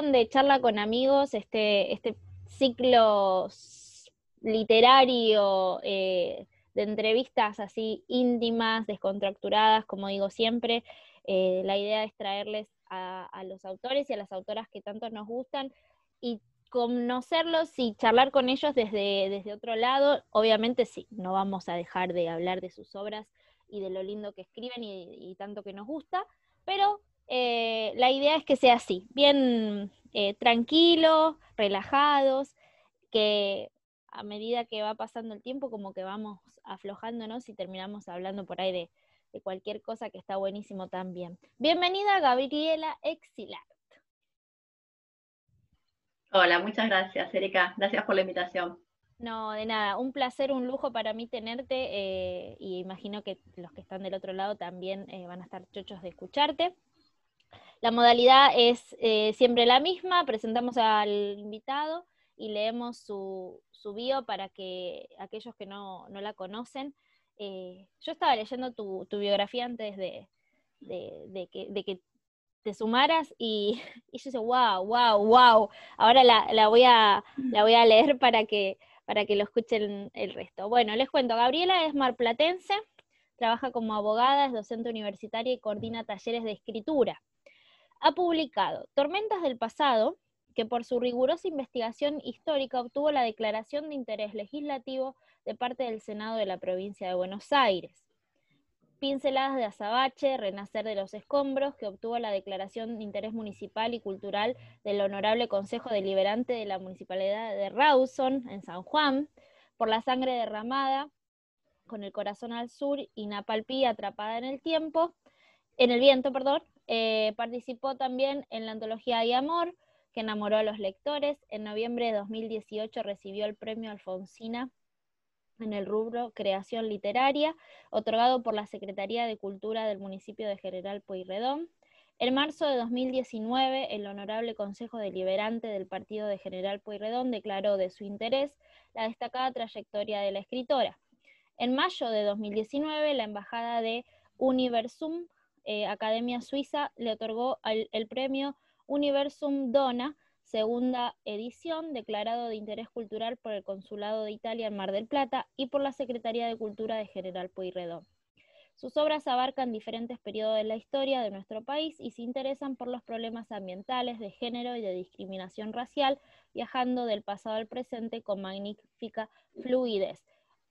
de Charla con Amigos, este, este ciclo literario eh, de entrevistas así íntimas, descontracturadas, como digo siempre. Eh, la idea es traerles a, los autores y a las autoras que tanto nos gustan y conocerlos y charlar con ellos desde, desde otro lado. Obviamente sí, no vamos a dejar de hablar de sus obras y de lo lindo que escriben y, tanto que nos gusta, pero eh, la idea es que sea así, bien eh, tranquilos, relajados, que a medida que va pasando el tiempo como que vamos aflojándonos y terminamos hablando por ahí de, cualquier cosa que está buenísimo también. Bienvenida Gabriela Exilart. Hola, muchas gracias Erika, gracias por la invitación. No, de nada, un placer, un lujo para mí tenerte eh, y imagino que los que están del otro lado también eh, van a estar chochos de escucharte. La modalidad es eh, siempre la misma, presentamos al invitado y leemos su, su bio para que aquellos que no, la conocen, yo estaba leyendo tu, biografía antes de, que, te sumaras y, y yo dije, wow, wow, wow, ahora la, voy a, la voy a leer para que para que lo escuchen el resto. Bueno, les cuento, Gabriela es marplatense, trabaja como abogada, es docente universitaria y coordina talleres de escritura. Ha publicado Tormentas del Pasado, que por su rigurosa investigación histórica obtuvo la declaración de interés legislativo de parte del Senado de la provincia de Buenos Aires. Pinceladas de Azabache, Renacer de los Escombros, que obtuvo la declaración de interés municipal y cultural del Honorable Consejo Deliberante de la Municipalidad de Rawson, en San Juan, por la sangre derramada, con el corazón al sur y Napalpí atrapada en el tiempo, en el viento, perdón, eh, participó también en la antología Hay Amor, que enamoró a los lectores. En noviembre de 2018 recibió el premio Alfonsina en el rubro Creación Literaria, otorgado por la Secretaría de Cultura del municipio de General Pueyrredón. En marzo de 2019, el Honorable Consejo Deliberante del Partido de General Pueyrredón declaró de su interés la destacada trayectoria de la escritora. En mayo de 2019, la Embajada de Universum, eh, Academia Suiza, le otorgó el premio Universum Dona segunda edición, declarado de interés cultural por el Consulado de Italia en Mar del Plata y por la Secretaría de Cultura de General Pueyrredón. Sus obras abarcan diferentes periodos de la historia de nuestro país y se interesan por los problemas ambientales, de género y de discriminación racial, viajando del pasado al presente con magnífica fluidez.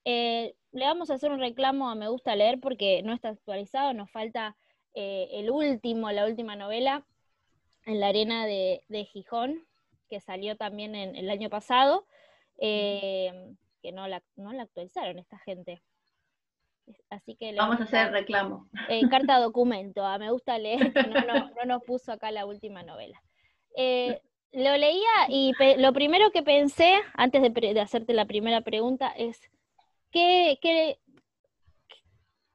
Eh, le vamos a hacer un reclamo a Me Gusta Leer porque no está actualizado, nos falta eh, el último, la última novela, En la arena de Gijón, que salió también en, el año pasado, eh, que no la, no la actualizaron esta gente. Así que vamos a hacer reclamo. Eh, carta documento, ah, me gusta leer, que no, no, nos puso acá la última novela. Eh, lo leía y lo primero que pensé, antes de, hacerte la primera pregunta, es ¿qué, qué,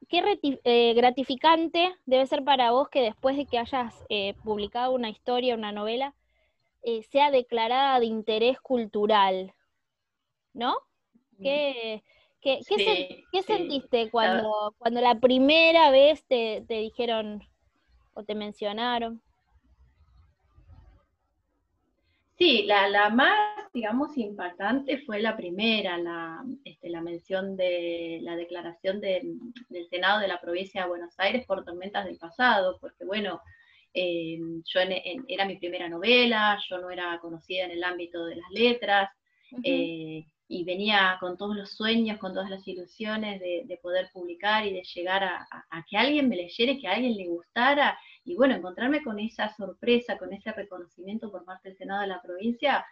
qué gratificante debe ser para vos que después de que hayas publicado una historia, una novela, eh, sea declarada de interés cultural, ¿no? Mm. ¿Qué, qué, sentiste cuando, cuando la primera vez te, dijeron o te mencionaron? Sí, la, más, digamos, impactante fue la primera, la, este, la mención de la declaración del Senado de la provincia de Buenos Aires por tormentas del pasado, porque bueno, eh, yo era mi primera novela, yo no era conocida en el ámbito de las letras, eh, y venía con todos los sueños, con todas las ilusiones de, poder publicar y de llegar a, que alguien me leyera, que a alguien le gustara, y bueno, encontrarme con esa sorpresa, con ese reconocimiento por parte del Senado de la provincia,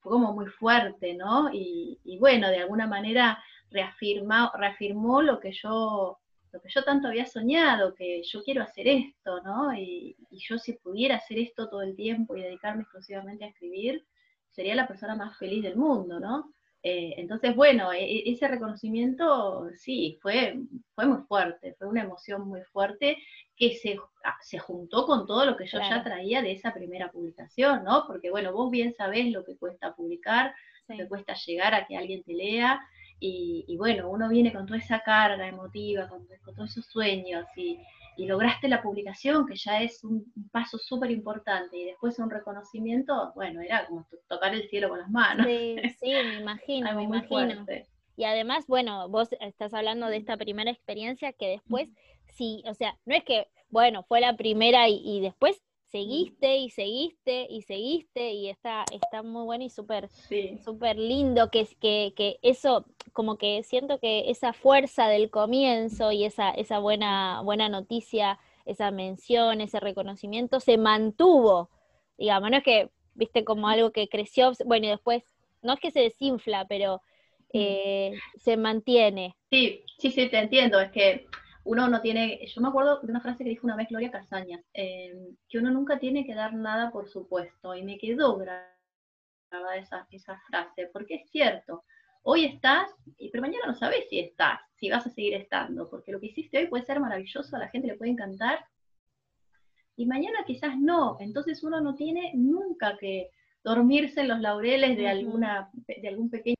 fue como muy fuerte, ¿no? Y, y bueno, de alguna manera reafirma, reafirmó lo que yo lo que yo tanto había soñado, que yo quiero hacer esto, ¿no? Y, yo si pudiera hacer esto todo el tiempo y dedicarme exclusivamente a escribir, sería la persona más feliz del mundo, ¿no? Eh, entonces, bueno, e, e, ese reconocimiento sí, fue, fue muy fuerte, fue una emoción muy fuerte que se, ah, se juntó con todo lo que yo ya traía de esa primera publicación, ¿no? Porque, bueno, vos bien sabés lo que cuesta publicar, lo que cuesta llegar a que alguien te lea, y, bueno, uno viene con toda esa carga emotiva, con, todos esos sueños y, lograste la publicación, que ya es un, paso súper importante, y después un reconocimiento, bueno, era como tocar el cielo con las manos. Sí, sí, me imagino, me imagino. Y además, bueno, vos estás hablando de esta primera experiencia que después, sí, o sea, no es que, bueno, fue la primera y después seguiste y seguiste y seguiste y está, está muy bueno y súper súper lindo que, que, que eso, como que siento que esa fuerza del comienzo y esa, esa buena, buena noticia, esa mención, ese reconocimiento se mantuvo, digamos, no es que, viste, como algo que creció, bueno, y después, no es que se desinfla, pero mm. eh, se mantiene. Sí, sí, sí, te entiendo, es que uno no tiene, yo me acuerdo de una frase que dijo una vez Gloria Casañas, em, que uno nunca tiene que dar nada por supuesto, y me quedó grabada esa, esa frase, porque es cierto, hoy estás, pero mañana no sabes si estás, si vas a seguir estando, porque lo que hiciste hoy puede ser maravilloso, a la gente le puede encantar, y mañana quizás no, entonces uno no tiene nunca que dormirse en los laureles de, alguna, de algún pequeño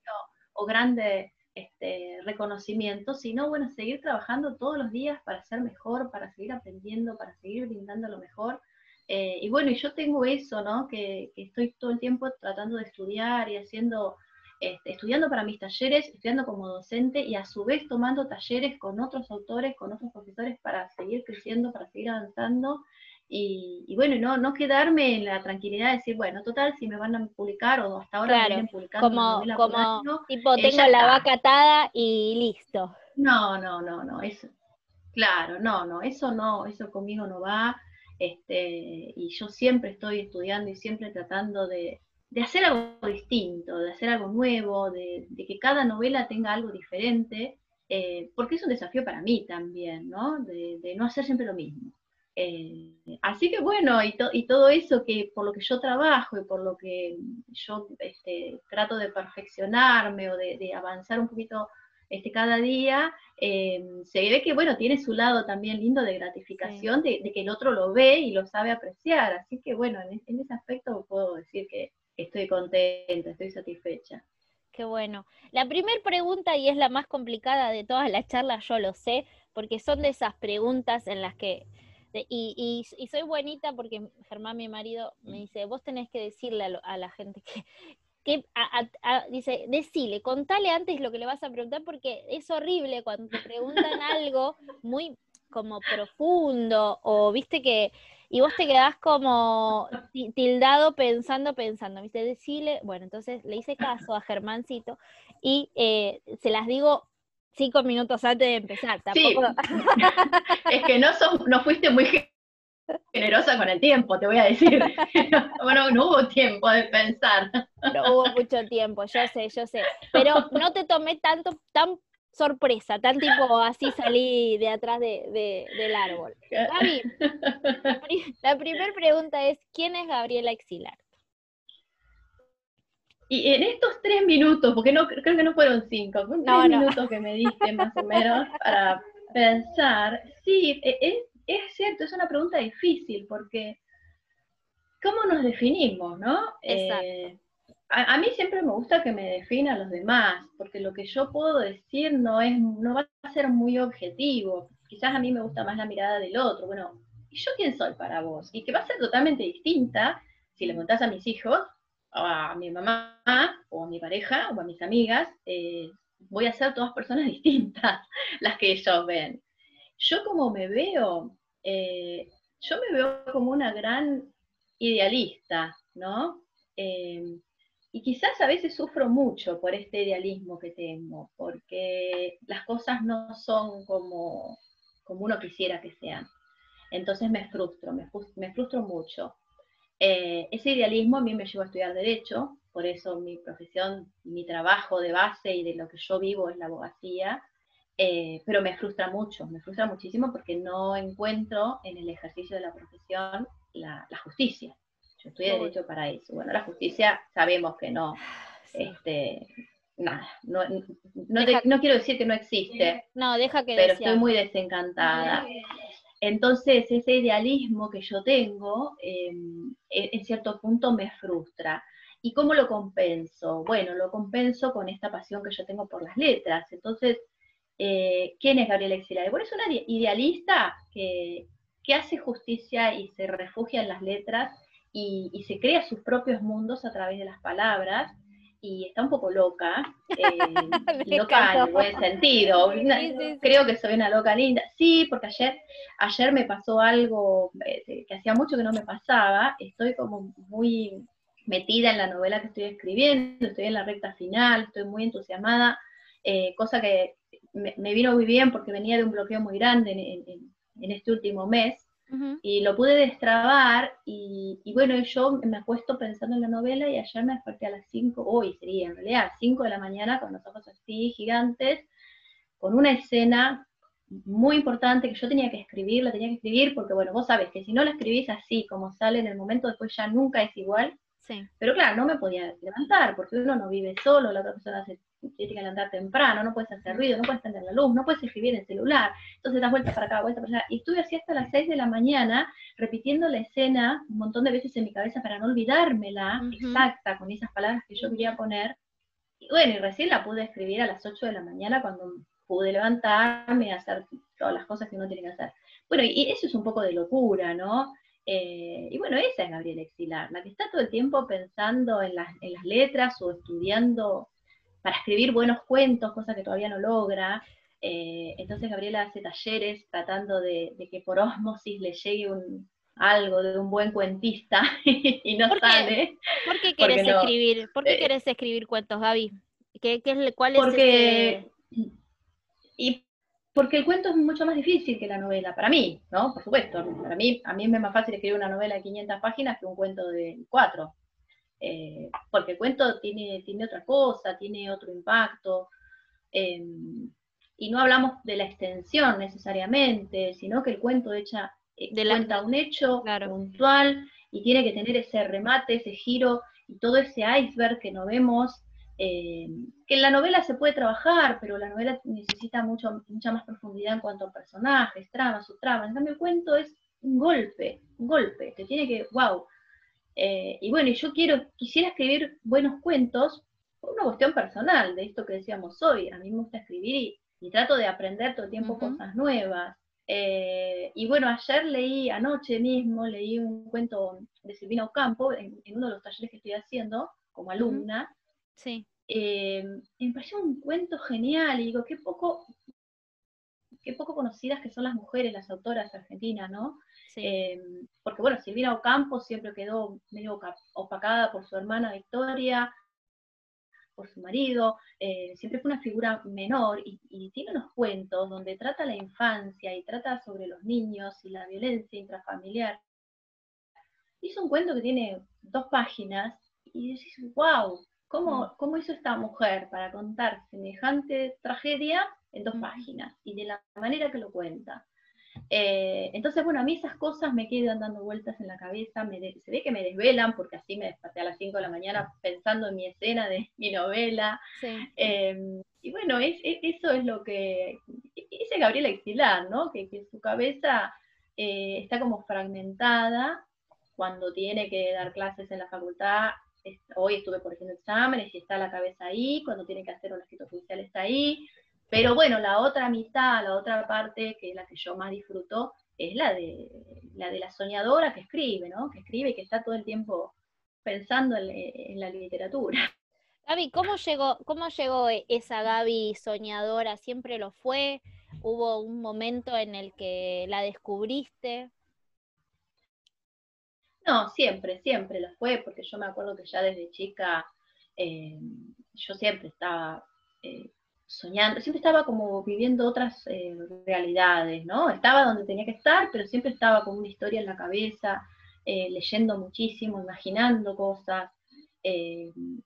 o grande este, reconocimiento, sino bueno, seguir trabajando todos los días para ser mejor, para seguir aprendiendo, para seguir brindando lo mejor. Eh, y bueno, y yo tengo eso, ¿no? Que, estoy todo el tiempo tratando de estudiar y haciendo, este, estudiando para mis talleres, estudiando como docente y a su vez tomando talleres con otros autores, con otros profesores para seguir creciendo, para seguir avanzando. Y, bueno, no, no quedarme en la tranquilidad de decir, bueno, total, si me van a publicar o hasta ahora me vienen publicando como, como tipo, tengo la vaca atada y listo. No, no, no, no, eso, claro, no, no, eso no, eso conmigo no va, este, y yo siempre estoy estudiando y siempre tratando de, de hacer algo distinto, de hacer algo nuevo, de, de que cada novela tenga algo diferente, eh, porque es un desafío para mí también, ¿no? De, de no hacer siempre lo mismo. Eh, así que bueno, y, y, todo eso que por lo que yo trabajo y por lo que yo este, trato de perfeccionarme o de, avanzar un poquito este, cada día, eh, se ve que bueno, tiene su lado también lindo de gratificación, de, que el otro lo ve y lo sabe apreciar. Así que bueno, en, en ese aspecto puedo decir que estoy contenta, estoy satisfecha. Qué bueno. La primera pregunta, y es la más complicada de todas las charlas, yo lo sé, porque son de esas preguntas en las que y, soy buenita porque Germán, mi marido, me dice, vos tenés que decirle a, la gente que, que dice, decile, contale antes lo que le vas a preguntar porque es horrible cuando te preguntan algo muy como profundo o viste que y vos te quedás como tildado pensando, pensando, viste, decile, bueno, entonces le hice caso a Germancito y eh, se las digo cinco minutos antes de empezar. Tampoco... es que no, no fuiste muy generosa con el tiempo, te voy a decir. bueno, no hubo tiempo de pensar. No hubo mucho tiempo, yo sé, yo sé. Pero no te tomé tanto, tan sorpresa, tan tipo así salí de atrás de, del árbol. Gaby, la primera pregunta es, ¿quién es Gabriela Exilar? Y en estos tres minutos, porque no creo que no fueron cinco, fueron tres minutos que me diste más o menos para pensar, sí, e, es, es, cierto, es una pregunta difícil, porque ¿cómo nos definimos, no? Eh, a, mí siempre me gusta que me definan los demás, porque lo que yo puedo decir no, es, no va a ser muy objetivo. Quizás a mí me gusta más la mirada del otro. Bueno, ¿y yo quién soy para vos? Y que va a ser totalmente distinta si le contás a mis hijos a mi mamá o a mi pareja o a mis amigas, eh, voy a ser todas personas distintas las que ellos ven. Yo como me veo, eh, yo me veo como una gran idealista, ¿no? Eh, y quizás a veces sufro mucho por este idealismo que tengo, porque las cosas no son como, como uno quisiera que sean. Entonces me frustro, me, me frustro mucho. Eh, ese idealismo a mí me llevó a estudiar derecho, por eso mi profesión, mi trabajo de base y de lo que yo vivo es la abogacía, eh, pero me frustra mucho, me frustra muchísimo porque no encuentro en el ejercicio de la profesión la, justicia. Yo estudié derecho para eso. Bueno, la justicia sabemos que no, este, nada, no, no, quiero decir que no existe, no, deja que pero estoy muy desencantada. Entonces, ese idealismo que yo tengo, em, en cierto punto me frustra. ¿Y cómo lo compenso? Bueno, lo compenso con esta pasión que yo tengo por las letras. Entonces, eh, ¿quién es Gabriela Exilares? Bueno, es una idealista que, hace justicia y se refugia en las letras y, se crea sus propios mundos a través de las palabras y está un poco loca, eh, loca en el buen sentido. Creo que soy una loca linda. Sí, porque ayer, ayer me pasó algo eh, que hacía mucho que no me pasaba. Estoy como muy metida en la novela que estoy escribiendo, estoy en la recta final, estoy muy entusiasmada, eh, cosa que me, vino muy bien porque venía de un bloqueo muy grande en, este último mes. Y lo pude destrabar y, bueno, yo me acuesto pensando en la novela y ayer me desperté a las 5, hoy sería en realidad, 5 de la mañana con los ojos así gigantes, con una escena muy importante que yo tenía que escribir, la tenía que escribir porque bueno, vos sabes que si no la escribís así como sale en el momento, después ya nunca es igual. Pero claro, no me podía levantar, porque uno no vive solo, la otra persona se tiene que levantar temprano, no puedes hacer ruido, no puedes prender la luz, no puedes escribir en el celular, entonces das vuelta para acá, vuelta para allá. Y estuve así hasta las 6 de la mañana, repitiendo la escena un montón de veces en mi cabeza para no olvidármela exacta con esas palabras que yo quería poner. Y bueno, y recién la pude escribir a las 8 de la mañana cuando pude levantarme y hacer todas las cosas que uno tiene que hacer. Bueno, y eso es un poco de locura, ¿no? Eh, y bueno, esa es Gabriela Exilar, la que está todo el tiempo pensando en las, letras o estudiando para escribir buenos cuentos, cosa que todavía no logra. Eh, entonces Gabriela hace talleres tratando de, que por osmosis le llegue un, algo de un buen cuentista y no sale. ¿Por qué querés escribir? ¿Por qué querés escribir cuentos, Gaby? ¿Qué, qué es, ¿Cuál es porque, Y porque el cuento es mucho más difícil que la novela, para mí, ¿no? Por supuesto, para mí, a mí me es más fácil escribir una novela de 500 páginas que un cuento de 4, eh, porque el cuento tiene, tiene otra cosa, tiene otro impacto, em, y no hablamos de la extensión necesariamente, sino que el cuento echa, eh, de cuenta un hecho puntual y tiene que tener ese remate, ese giro y todo ese iceberg que no vemos eh, que en la novela se puede trabajar, pero la novela necesita mucho, mucha más profundidad en cuanto a personajes, tramas, subtramas. En cambio, el cuento es un golpe, un golpe, que tiene que, wow. Eh, y bueno, yo quiero, quisiera escribir buenos cuentos por una cuestión personal, de esto que decíamos hoy. A mí me gusta escribir y, trato de aprender todo el tiempo cosas nuevas. Eh, y bueno, ayer leí, anoche mismo, leí un cuento de Silvina Ocampo en, uno de los talleres que estoy haciendo como alumna. Sí. Eh, me pareció un cuento genial y digo, qué poco, qué poco conocidas que son las mujeres, las autoras argentinas, ¿no? Eh, porque bueno, Silvina Ocampo siempre quedó medio opacada por su hermana Victoria, por su marido, eh, siempre fue una figura menor y, y, tiene unos cuentos donde trata la infancia y trata sobre los niños y la violencia intrafamiliar. Hizo un cuento que tiene dos páginas y decís, wow, Mm. ¿Cómo, hizo esta mujer para contar semejante tragedia en dos páginas y de la manera que lo cuenta? Eh, entonces, bueno, a mí esas cosas me quedan dando vueltas en la cabeza, se ve que me desvelan porque así me desperté a las 5 de la mañana pensando en mi escena de mi novela. Em, y bueno, eso es lo que dice Gabriela Exilar, ¿no? Que, su cabeza eh, está como fragmentada cuando tiene que dar clases en la facultad hoy estuve corrigiendo exámenes y está la cabeza ahí, cuando tiene que hacer un escrito judicial está ahí, pero bueno, la otra mitad, la otra parte, que es la que yo más disfruto, es la de la, de la soñadora que escribe, ¿no? Que escribe y que está todo el tiempo pensando en, la literatura. Gaby, ¿cómo llegó, ¿cómo llegó esa Gaby soñadora? ¿Siempre lo fue? ¿Hubo un momento en el que la descubriste? No, siempre, siempre lo fue, porque yo me acuerdo que ya desde chica eh, yo siempre estaba eh, soñando, siempre estaba como viviendo otras eh, realidades, ¿no? Estaba donde tenía que estar, pero siempre estaba con una historia en la cabeza, leyendo muchísimo, imaginando cosas,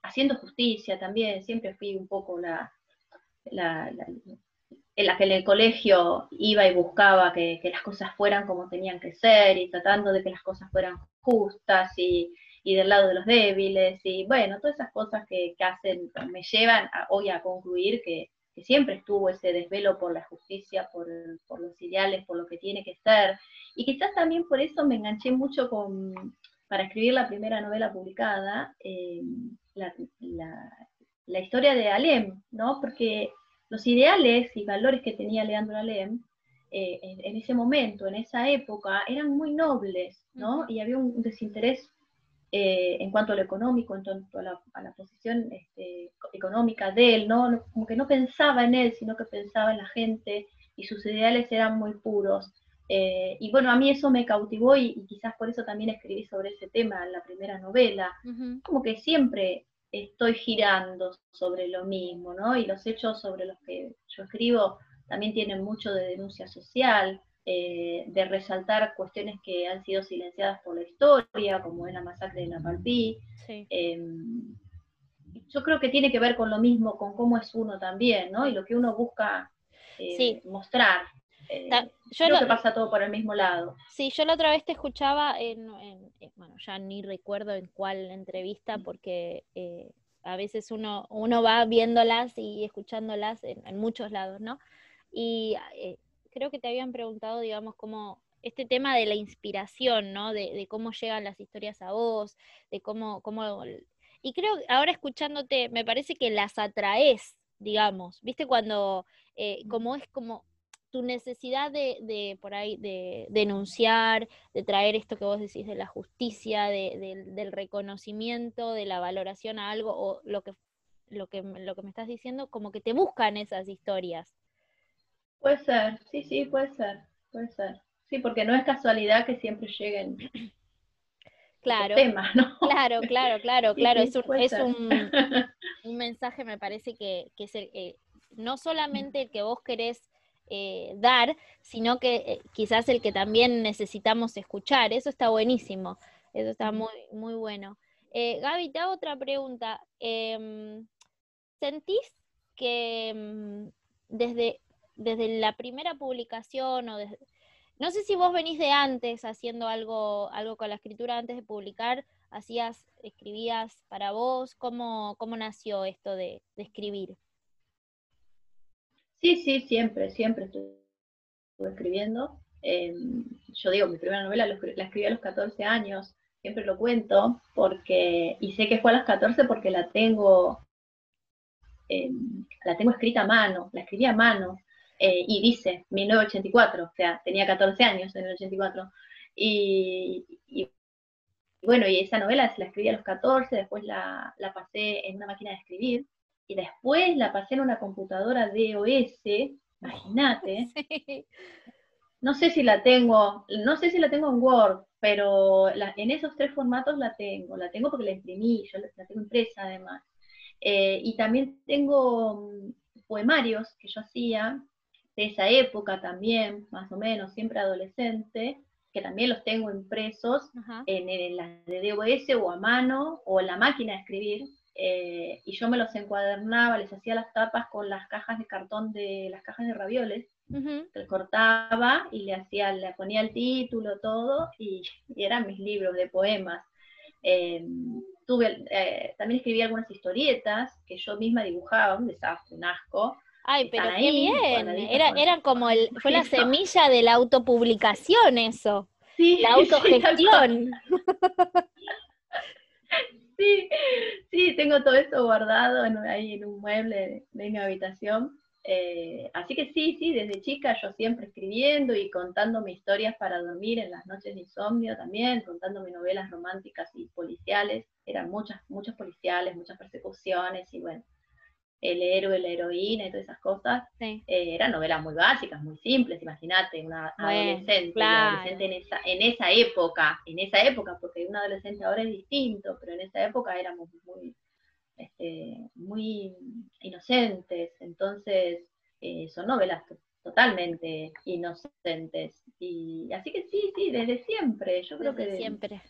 haciendo justicia también, siempre fui un poco la, la, en la que en el colegio iba y buscaba que, las cosas fueran como tenían que ser y tratando de que las cosas fueran justas y, del lado de los débiles y bueno, todas esas cosas que, hacen, me llevan hoy a concluir que, siempre estuvo ese desvelo por la justicia, por, los ideales, por lo que tiene que ser y quizás también por eso me enganché mucho con, para escribir la primera novela publicada, eh, la, historia de Alem, ¿no? Porque los ideales y valores que tenía Leandro Alem eh, en, ese momento, en esa época, eran muy nobles, ¿no? Y había un desinterés eh, en cuanto a lo económico, en cuanto a la, posición este, económica de él, ¿no? Como que no pensaba en él, sino que pensaba en la gente y sus ideales eran muy puros. Eh, y bueno, a mí eso me cautivó y, quizás por eso también escribí sobre ese tema en la primera novela. Como que siempre estoy girando sobre lo mismo, ¿no? Y los hechos sobre los que yo escribo también tienen mucho de denuncia social, eh, de resaltar cuestiones que han sido silenciadas por la historia, como es la masacre de Napalpí. Em, yo creo que tiene que ver con lo mismo, con cómo es uno también, ¿no? Y lo que uno busca eh, mostrar. Eh, yo creo que pasa todo por el mismo lado. Sí, yo la otra vez te escuchaba en, bueno, ya ni recuerdo en cuál entrevista, porque a veces uno, uno va viéndolas y escuchándolas en, en muchos lados, ¿no? Y creo que te habían preguntado, digamos, cómo este tema de la inspiración, ¿no? De, cómo llegan las historias a vos, de cómo, cómo... Y creo, ahora escuchándote, me parece que las atraes, digamos, ¿viste? Cuando, eh, como es como tu necesidad de, por ahí, de, denunciar, de traer esto que vos decís de la justicia, del reconocimiento, de la valoración a algo, o lo que, lo, que, lo que me estás diciendo, como que te buscan esas historias. Puede ser, sí, sí, puede ser, puede ser. Sí, porque no es casualidad que siempre lleguen claro, temas, ¿no? Claro, claro, claro, claro. es, un, es un, mensaje, me parece que, que es el, eh, no solamente el que vos querés eh, dar, sino que eh, quizás el que también necesitamos escuchar. Eso está buenísimo, eso está muy, muy bueno. Gaby, te hago otra pregunta. Em, ¿Sentís que em, desde desde la primera publicación o desde, no sé si vos venís de antes haciendo algo, algo con la escritura antes de publicar, hacías, escribías para vos, ¿cómo, cómo nació esto de, escribir? Sí, sí, siempre, siempre estuve escribiendo. Em, yo digo, mi primera novela la escribí a los 14 años, siempre lo cuento, porque, y sé que fue a los 14 porque la tengo, em, la tengo escrita a mano, la escribí a mano. Eh, y dice 1984, o sea, tenía 14 años en el 84. Y, bueno, y esa novela se la escribí a los 14, después la, pasé en una máquina de escribir, y después la pasé en una computadora DOS, imagínate. No sé si la tengo, no sé si la tengo en Word, pero en esos tres formatos la tengo. La tengo porque la imprimí, yo la, tengo impresa además. Eh, y también tengo mm, poemarios que yo hacía, de esa época también, más o menos, siempre adolescente, que también los tengo impresos en, las de DOS o a mano o en la máquina de escribir, eh, y yo me los encuadernaba, les hacía las tapas con las cajas de cartón de las cajas de ravioles, que cortaba y le hacía, le ponía el título, todo, y, eran mis libros de poemas. Eh, tuve, eh, también escribí algunas historietas que yo misma dibujaba, un desastre, un asco, Ay, pero qué bien. Era, era como el, fue la semilla de la autopublicación eso. Sí, la autogestión. Sí, sí, tengo todo esto guardado ahí en un mueble de, mi habitación. Eh, así que sí, sí, desde chica yo siempre escribiendo y contándome historias para dormir en las noches de insomnio también, contándome novelas románticas y policiales. Eran muchas, muchos policiales, muchas persecuciones y bueno, el héroe, la heroína y todas esas cosas, eh, eran novelas muy básicas, muy simples, imagínate, una adolescente, adolescente en, esa, en esa época, en esa época, porque un adolescente ahora es distinto, pero en esa época éramos muy, este, muy inocentes, entonces eh, son novelas totalmente inocentes. Y así que sí, sí, desde siempre, yo creo que... siempre.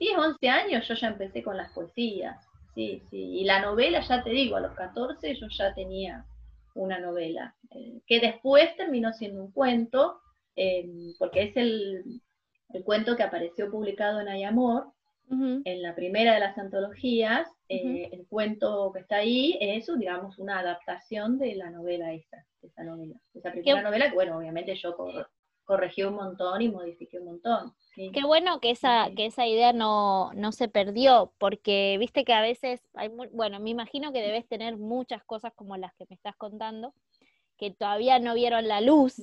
10, 11 años yo ya empecé con las poesías sí, sí. Y la novela, ya te digo, a los 14 yo ya tenía una novela, eh, que después terminó siendo un cuento, eh, porque es el, cuento que apareció publicado en Hay Amor, en la primera de las antologías, eh, el cuento que está ahí es, digamos, una adaptación de la novela esa, novela, esa primera novela, que bueno, obviamente yo corregí un montón y modifiqué un montón. Qué bueno que esa, que esa idea no, no se perdió, porque viste que a veces hay, bueno, me imagino que debes tener muchas cosas como las que me estás contando, que todavía no vieron la luz.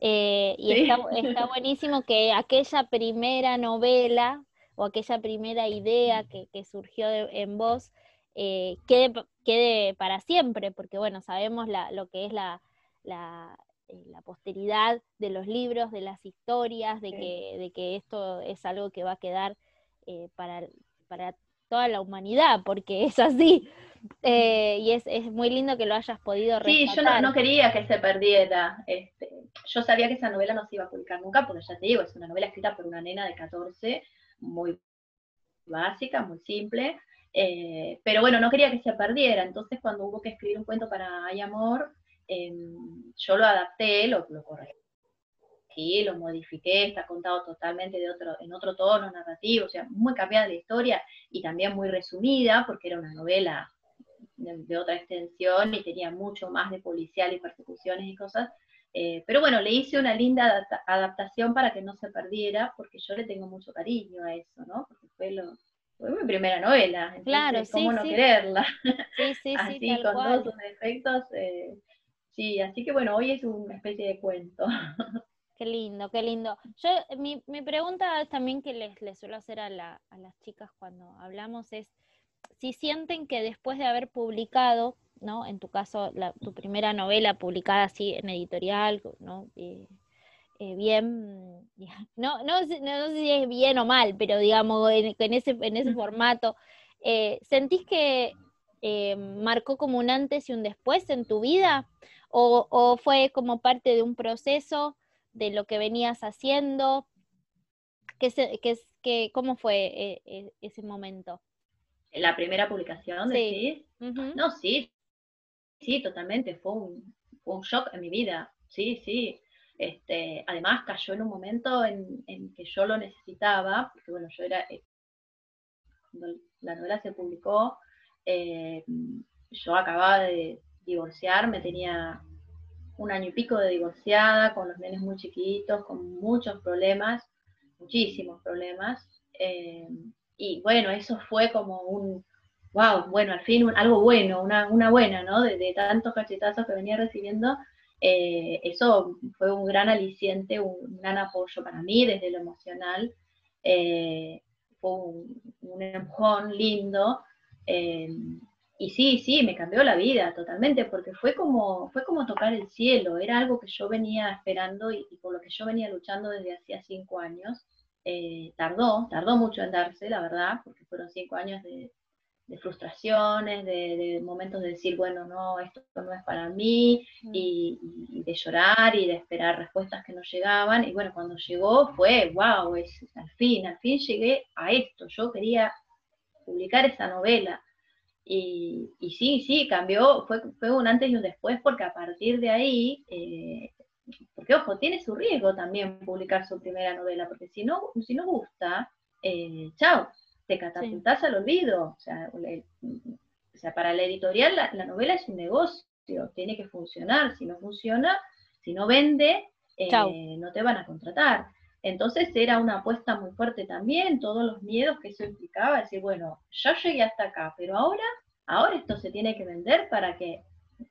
Eh, y está, está, buenísimo que aquella primera novela o aquella primera idea que, que surgió en vos eh, quede, quede, para siempre, porque bueno, sabemos la, lo que es la, la, la posteridad de los libros, de las historias, de, que, de que esto es algo que va a quedar eh, para, para toda la humanidad, porque es así. Eh, y es, es, muy lindo que lo hayas podido rescatar. Sí, yo no, quería que se perdiera. Este, yo sabía que esa novela no se iba a publicar nunca, porque ya te digo, es una novela escrita por una nena de 14, muy básica, muy simple. pero bueno, no quería que se perdiera. Entonces, cuando hubo que escribir un cuento para Hay Amor, Em, yo lo adapté, lo, lo corregí, lo modifiqué, está contado totalmente de otro, en otro tono narrativo, o sea, muy cambiada la historia y también muy resumida, porque era una novela de, otra extensión y tenía mucho más de policial y persecuciones y cosas. Eh, pero bueno, le hice una linda adaptación para que no se perdiera, porque yo le tengo mucho cariño a eso, ¿no? Porque fue lo, fue mi primera novela, claro, ¿cómo no quererla? Sí, sí, Así, con todos sus defectos, eh, Sí, así que bueno, hoy es una especie de cuento. Qué lindo, qué lindo. Yo, mi, mi pregunta es también que les, les suelo hacer a, la, a las chicas cuando hablamos es si sienten que después de haber publicado, ¿no? En tu caso, la, tu primera novela publicada así en editorial, ¿no? Eh, eh, bien, no, no, no, sé si es bien o mal, pero digamos, en, ese, en ese formato, eh, ¿sentís que marcó como un antes y un después en tu vida? O, fue como parte de un proceso de lo que venías haciendo? ¿Qué, que, ¿Cómo fue eh, eh, ese momento? La primera publicación, sí. No, sí, sí, totalmente, fue un, un, shock en mi vida, sí, sí. Este, además cayó en un momento en, que yo lo necesitaba, porque bueno, yo era, eh, cuando la novela se publicó, yo acababa de, divorciarme, tenía un año y pico de divorciada, con los nenes muy chiquitos, con muchos problemas, muchísimos problemas. Eh, y bueno, eso fue como un, wow, bueno, al fin algo bueno, una, una buena, ¿no? De, tantos cachetazos que venía recibiendo, eh, eso fue un gran aliciente, un, gran apoyo para mí desde lo emocional. Eh, fue un, un empujón lindo. Y sí, sí, me cambió la vida totalmente, porque fue como, fue como tocar el cielo, era algo que yo venía esperando y, por lo que yo venía luchando desde hacía cinco años. Eh, tardó, tardó mucho en darse, la verdad, porque fueron cinco años de, frustraciones, de, momentos de decir, bueno, no, esto no es para mí, mm. y, y, de llorar y de esperar respuestas que no llegaban. Y bueno, cuando llegó fue, wow, es, al fin, al fin llegué a esto. Yo quería publicar esa novela. Y, sí, sí, cambió, fue, fue un antes y un después, porque a partir de ahí, eh, porque ojo, tiene su riesgo también publicar su primera novela, porque si no, si no gusta, eh, chao, te catapultas al olvido. O sea, o sea, para la editorial la, novela es un negocio, tiene que funcionar. Si no funciona, si no vende, eh, no te van a contratar. Entonces era una apuesta muy fuerte también, todos los miedos que eso implicaba, decir, bueno, ya llegué hasta acá, pero ahora, ahora esto se tiene que vender para que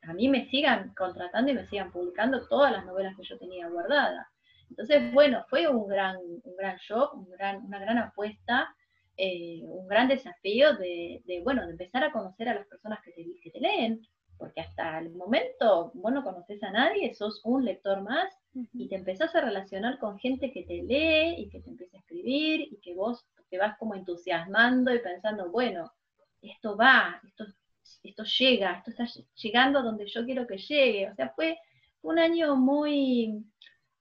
a mí me sigan contratando y me sigan publicando todas las novelas que yo tenía guardadas. Entonces, bueno, fue un gran, un gran shock, una gran apuesta, eh, un gran desafío de, bueno, de empezar a conocer a las personas que te, que te leen, porque hasta el momento vos no conoces a nadie, sos un lector más y te empezás a relacionar con gente que te lee y que te empieza a escribir y que vos te vas como entusiasmando y pensando, bueno, esto va, esto, esto llega, esto está llegando donde yo quiero que llegue. O sea, fue un año muy,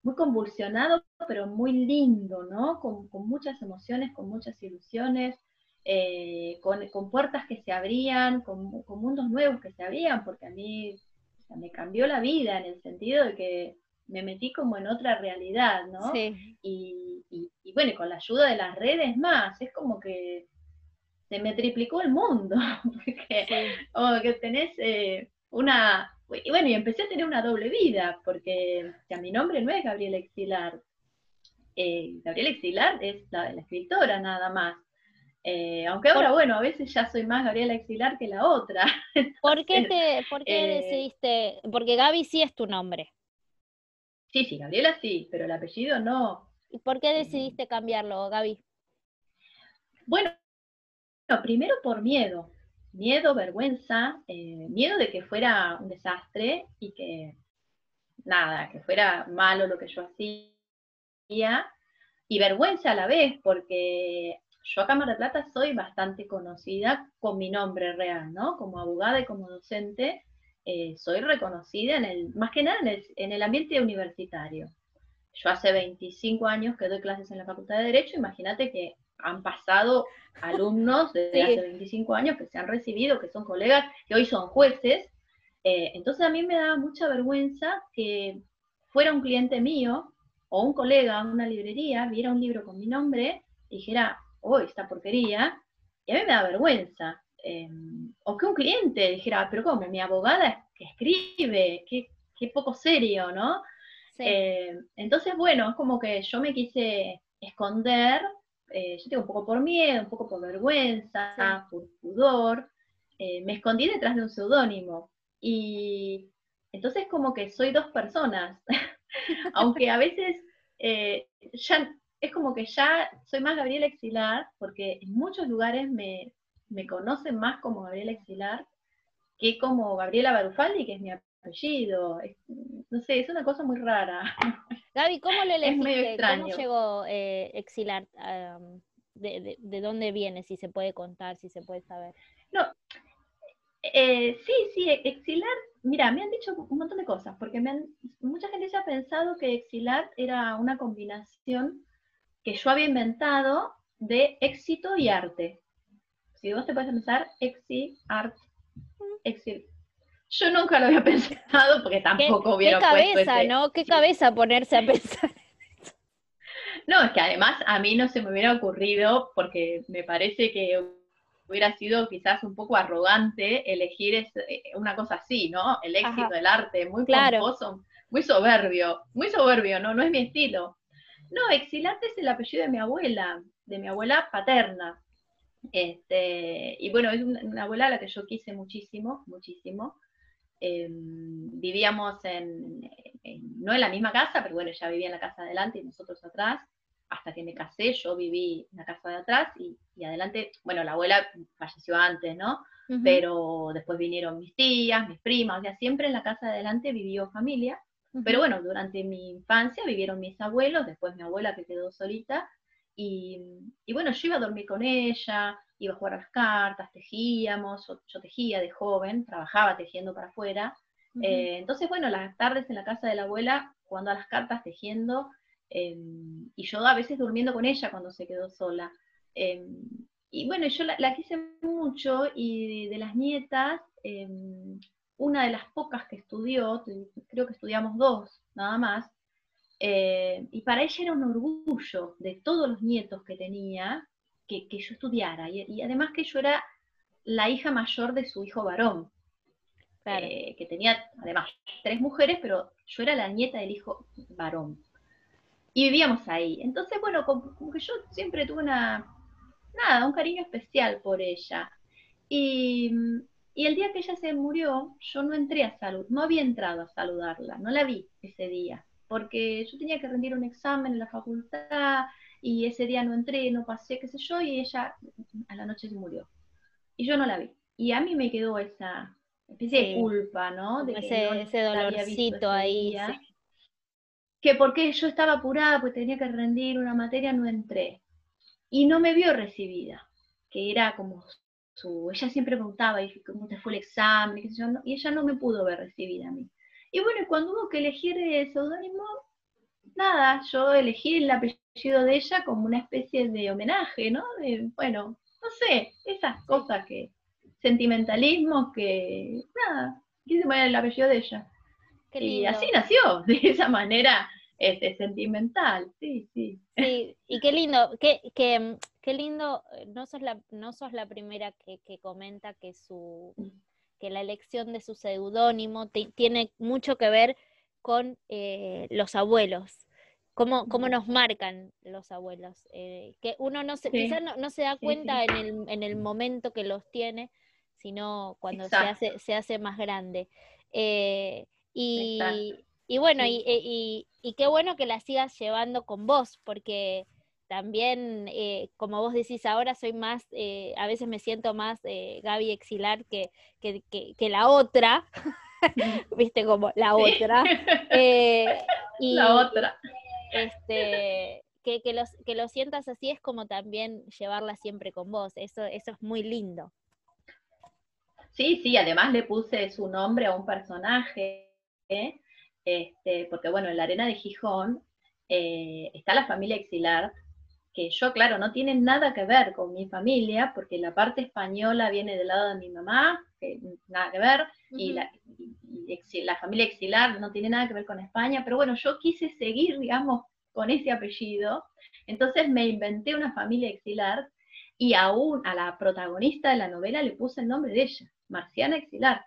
muy convulsionado, pero muy lindo, ¿no? Con, muchas emociones, con muchas ilusiones, eh, con, con, puertas que se abrían, con, con, mundos nuevos que se abrían, porque a mí me cambió la vida en el sentido de que me metí como en otra realidad, ¿no? Sí. Y, y, bueno, con la ayuda de las redes más, es como que se me triplicó el mundo, porque como que tenés eh, una... Y bueno, y empecé a tener una doble vida, porque ya, mi nombre no es Gabriela Exilar, eh, Gabriela Exilar es la, la escritora nada más. Eh, aunque ahora, bueno, a veces ya soy más Gabriela Exilar que la otra. ¿Por qué, te, por qué decidiste? Porque Gaby sí es tu nombre. Sí, sí, Gabriela sí, pero el apellido no. ¿Y por qué decidiste cambiarlo, Gaby? Bueno, primero por miedo. Miedo, vergüenza, miedo de que fuera un desastre y que nada, que fuera malo lo que yo hacía, y vergüenza a la vez, porque yo acá en Mar del Plata soy bastante conocida con mi nombre real, ¿no? Como abogada y como docente, eh, soy reconocida en el, más que nada en el, ambiente universitario. Yo hace 25 años que doy clases en la Facultad de Derecho, imagínate que han pasado alumnos desde hace 25 años que se han recibido, que son colegas, que hoy son jueces, eh, entonces a mí me daba mucha vergüenza que fuera un cliente mío o un colega una librería, viera un libro con mi nombre y dijera, oh, esta porquería, y a mí me da vergüenza. Em, o que un cliente dijera, pero ¿cómo? Mi abogada que escribe, qué, poco serio, ¿no? Eh, entonces, bueno, es como que yo me quise esconder, eh, yo tengo un poco por miedo, un poco por vergüenza, por pudor, me escondí detrás de un seudónimo. Y entonces como que soy dos personas, aunque a veces eh, ya es como que ya soy más Gabriela Exilar, porque en muchos lugares me, conocen más como Gabriela Exilar que como Gabriela Barufaldi, que es mi apellido. no sé, es una cosa muy rara. Gaby, ¿cómo le elegiste? ¿Cómo llegó eh, Exilar? de, de, dónde viene? Si se puede contar, si se puede saber. No, eh, sí, sí, exilar, mira, me han dicho un montón de cosas, porque mucha gente ya ha pensado que exilar era una combinación que yo había inventado de éxito y arte. Si vos te puedes pensar, exi, art, exi. Yo nunca lo había pensado porque tampoco hubiera ¿Qué cabeza, ¿no? ¿Qué cabeza ponerse a pensar? No, es que además a mí no se me hubiera ocurrido porque me parece que hubiera sido quizás un poco arrogante elegir eh, una cosa así, ¿no? El éxito del arte, muy pomposo, muy soberbio, muy soberbio, ¿no? No es mi estilo. No, Exilarte es el apellido de mi abuela, de mi abuela paterna. Este, y bueno, es una, abuela a la que yo quise muchísimo, muchísimo. Em, vivíamos en, no en la misma casa, pero bueno, ella vivía en la casa adelante y nosotros atrás hasta que me casé, yo viví en la casa de atrás y, adelante, bueno, la abuela falleció antes, ¿no? Pero después vinieron mis tías, mis primas, ya siempre en la casa de adelante vivió familia. Pero bueno, durante mi infancia vivieron mis abuelos, después mi abuela que quedó solita. Y, bueno, yo iba a dormir con ella, iba a jugar a las cartas, tejíamos, yo, tejía de joven, trabajaba tejiendo para afuera. Eh, entonces, bueno, las tardes en la casa de la abuela, jugando a las cartas, tejiendo, Em, y yo a veces durmiendo con ella cuando se quedó sola. Em, y bueno, yo la, quise mucho y de, las nietas, una de las pocas que estudió, creo que estudiamos dos nada más, y para ella era un orgullo de todos los nietos que tenía que, yo estudiara. Y, además que yo era la hija mayor de su hijo varón. Eh, que tenía además tres mujeres, pero yo era la nieta del hijo varón y vivíamos ahí. Entonces, bueno, como, que yo siempre tuve una, nada, un cariño especial por ella. Y, y, el día que ella se murió, yo no entré a salud, no había entrado a saludarla, no la vi ese día, porque yo tenía que rendir un examen en la facultad y ese día no entré, no pasé, qué sé yo, y ella a la noche se murió. Y yo no la vi. Y a mí me quedó esa especie de culpa, ¿no? De ese, ese dolorcito ahí que porque yo estaba apurada, pues tenía que rendir una materia, no entré. Y no me vio recibida, que era como su, ella siempre preguntaba, ¿cómo te fue el examen? Y, ella no me pudo ver recibida a mí. Y bueno, cuando hubo que elegir el seudónimo, nada, yo elegí el apellido de ella como una especie de homenaje, ¿no? bueno, no sé, esas cosas que, sentimentalismo que, nada, quise poner el apellido de ella y así nació, de esa manera este, sentimental, sí, sí. Sí, y qué lindo, qué, qué, qué lindo, no sos la, no sos la primera que, comenta que su que la elección de su seudónimo tiene mucho que ver con eh, los abuelos. cómo, cómo nos marcan los abuelos, eh, que uno no se, quizás no, se da cuenta En, el, en el momento que los tiene, sino cuando se hace, se hace más grande. Eh, y, y, bueno, y, y, qué bueno que la sigas llevando con vos, porque también, eh, como vos decís ahora, soy más, a veces me siento más Gaby Exilar que, que, que, la otra, viste como la otra. y, la otra este, que, que, los, que lo sientas así es como también llevarla siempre con vos, eso, eso es muy lindo. Sí, sí, además le puse su nombre a un personaje, este, porque bueno, en la arena de Gijón eh, está la familia Exilar, que yo, claro, no tiene nada que ver con mi familia, porque la parte española viene del lado de mi mamá, que nada que ver, y, la, la, familia Exilar no tiene nada que ver con España, pero bueno, yo quise seguir, digamos, con ese apellido, entonces me inventé una familia Exilar y aún a la protagonista de la novela le puse el nombre de ella, Marciana Exilar.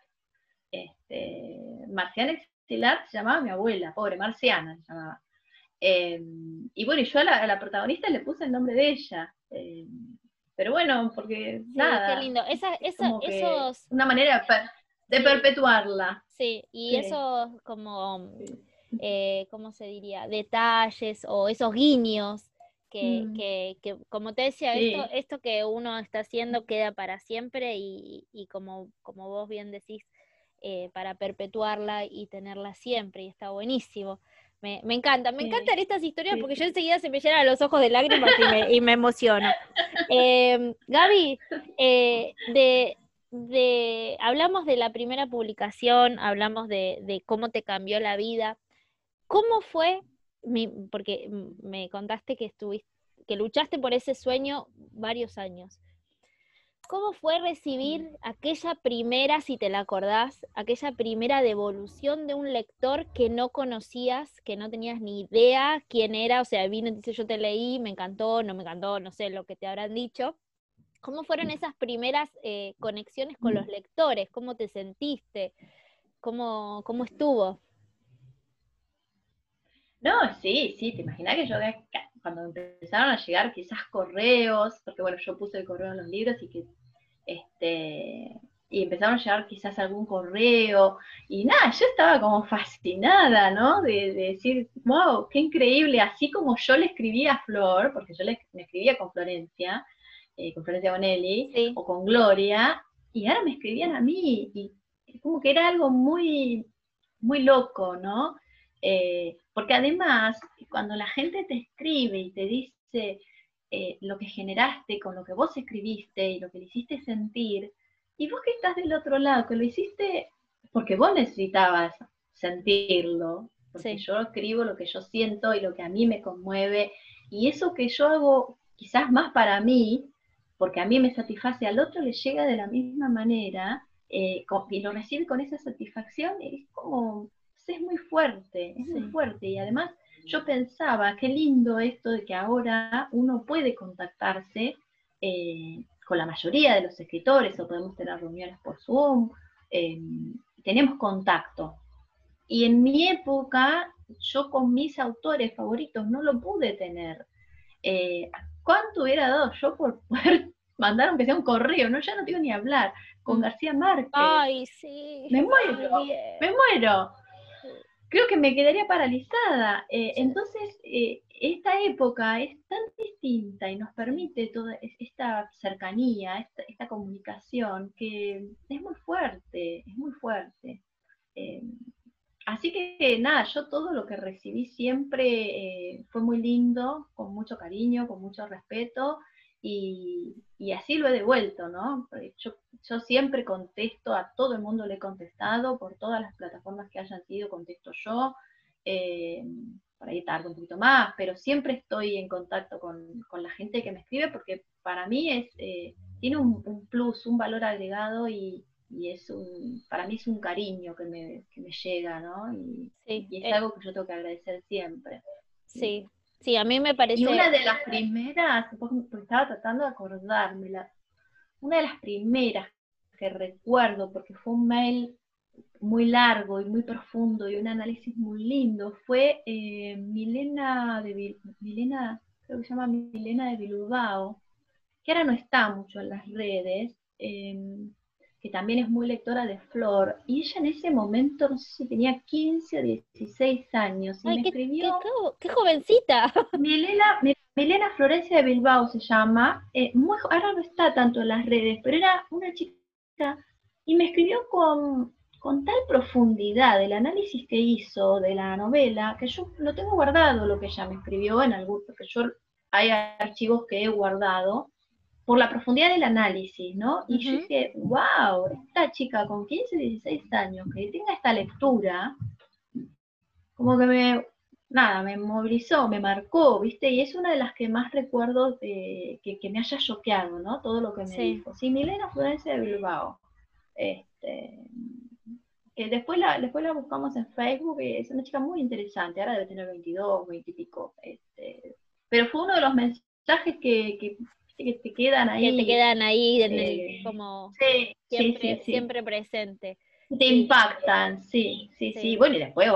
Este, Marciana Exilar se llamaba mi abuela, pobre Marciana se llamaba. Em, y bueno, yo a la, protagonista le puse el nombre de ella. Em, pero bueno, porque nada. Qué lindo. Esa, esos... Una manera de, perpetuarla. Sí, y esos como, eh, ¿cómo se diría? Detalles o esos guiños que, mm. que, que como te decía, esto, esto que uno está haciendo queda para siempre y, y como, como vos bien decís, eh, para perpetuarla y tenerla siempre, y está buenísimo. Me, encanta, me encantan estas historias porque yo enseguida se me llenan los ojos de lágrimas y me, emociono. Em, Gaby, eh, de, hablamos de la primera publicación, hablamos de, cómo te cambió la vida. ¿Cómo fue? porque me contaste que estuviste, que luchaste por ese sueño varios años. ¿Cómo fue recibir aquella primera, si te la acordás, aquella primera devolución de un lector que no conocías, que no tenías ni idea quién era? O sea, vino y dice, yo te leí, me encantó, no me encantó, no sé lo que te habrán dicho. ¿Cómo fueron esas primeras eh, conexiones con los lectores? ¿Cómo te sentiste? ¿Cómo, cómo estuvo? No, sí, sí, te imaginas que yo cuando empezaron a llegar quizás correos, porque bueno, yo puse el correo en los libros y que este y empezaron a llegar quizás algún correo, y nada, yo estaba como fascinada, ¿no? De, decir, wow, qué increíble, así como yo le escribía a Flor, porque yo le, escribía con Florencia, eh, con Florencia Bonelli, o con Gloria, y ahora me escribían a mí, y como que era algo muy, muy loco, ¿no? Eh, porque además, cuando la gente te escribe y te dice eh, lo que generaste con lo que vos escribiste y lo que le hiciste sentir, y vos que estás del otro lado, que lo hiciste porque vos necesitabas sentirlo, porque yo escribo lo que yo siento y lo que a mí me conmueve, y eso que yo hago quizás más para mí, porque a mí me satisface, al otro le llega de la misma manera, eh, y lo recibe con esa satisfacción, es como es muy fuerte, es muy fuerte. Y además yo pensaba, qué lindo esto de que ahora uno puede contactarse eh, con la mayoría de los escritores o podemos tener reuniones por Zoom, eh, tenemos contacto. Y en mi época, yo con mis autores favoritos no lo pude tener. Eh, ¿Cuánto hubiera dado yo por poder mandar aunque sea un correo? No, ya no tengo ni hablar. Con mm. García Márquez. Ay, sí. Me muero, me muero creo que me quedaría paralizada. Eh, entonces, eh, esta época es tan distinta y nos permite toda esta cercanía, esta, comunicación, que es muy fuerte, es muy fuerte. Eh, así que nada, yo todo lo que recibí siempre fue muy lindo, con mucho cariño, con mucho respeto. Y, así lo he devuelto, ¿no? Yo, yo siempre contesto, a todo el mundo le he contestado, por todas las plataformas que hayan sido, contesto yo. Eh, por ahí tardo un poquito más, pero siempre estoy en contacto con, la gente que me escribe porque para mí es, eh, tiene un, plus, un valor agregado y, es un, para mí es un cariño que me, llega, ¿no? Y, es eh. algo que yo tengo que agradecer siempre. Sí, Sí, a mí me parece... Y una de las primeras, estaba tratando de acordarme, una de las primeras que recuerdo, porque fue un mail muy largo y muy profundo y un análisis muy lindo fue eh, Milena de Milena, creo que se llama Milena de Bilbao, que ahora no está mucho en las redes, em, que también es muy lectora de Flor, y ella en ese momento, no sé si tenía 15 o 16 años, y me qué, escribió... Qué, jovencita! Milena, Milena Florencia de Bilbao se llama, eh, muy, ahora no está tanto en las redes, pero era una chica, y me escribió con, con tal profundidad el análisis que hizo de la novela, que yo lo tengo guardado lo que ella me escribió en algún, porque yo hay archivos que he guardado, por la profundidad del análisis, ¿no? Y yo dije, wow, esta chica con 15, 16 años, que tenga esta lectura, como que me, nada, me movilizó, me marcó, ¿viste? Y es una de las que más recuerdo que, me haya choqueado, ¿no? Todo lo que me dijo. Sí, Milena Florencia de Bilbao. Este, que después la, después la buscamos en Facebook, y es una chica muy interesante, ahora debe tener 22, 20 y pico, este, pero fue uno de los mensajes que, que, te quedan ahí. Que te quedan ahí en el, eh, como siempre, siempre presente. Te impactan, sí, sí, sí, Bueno, y después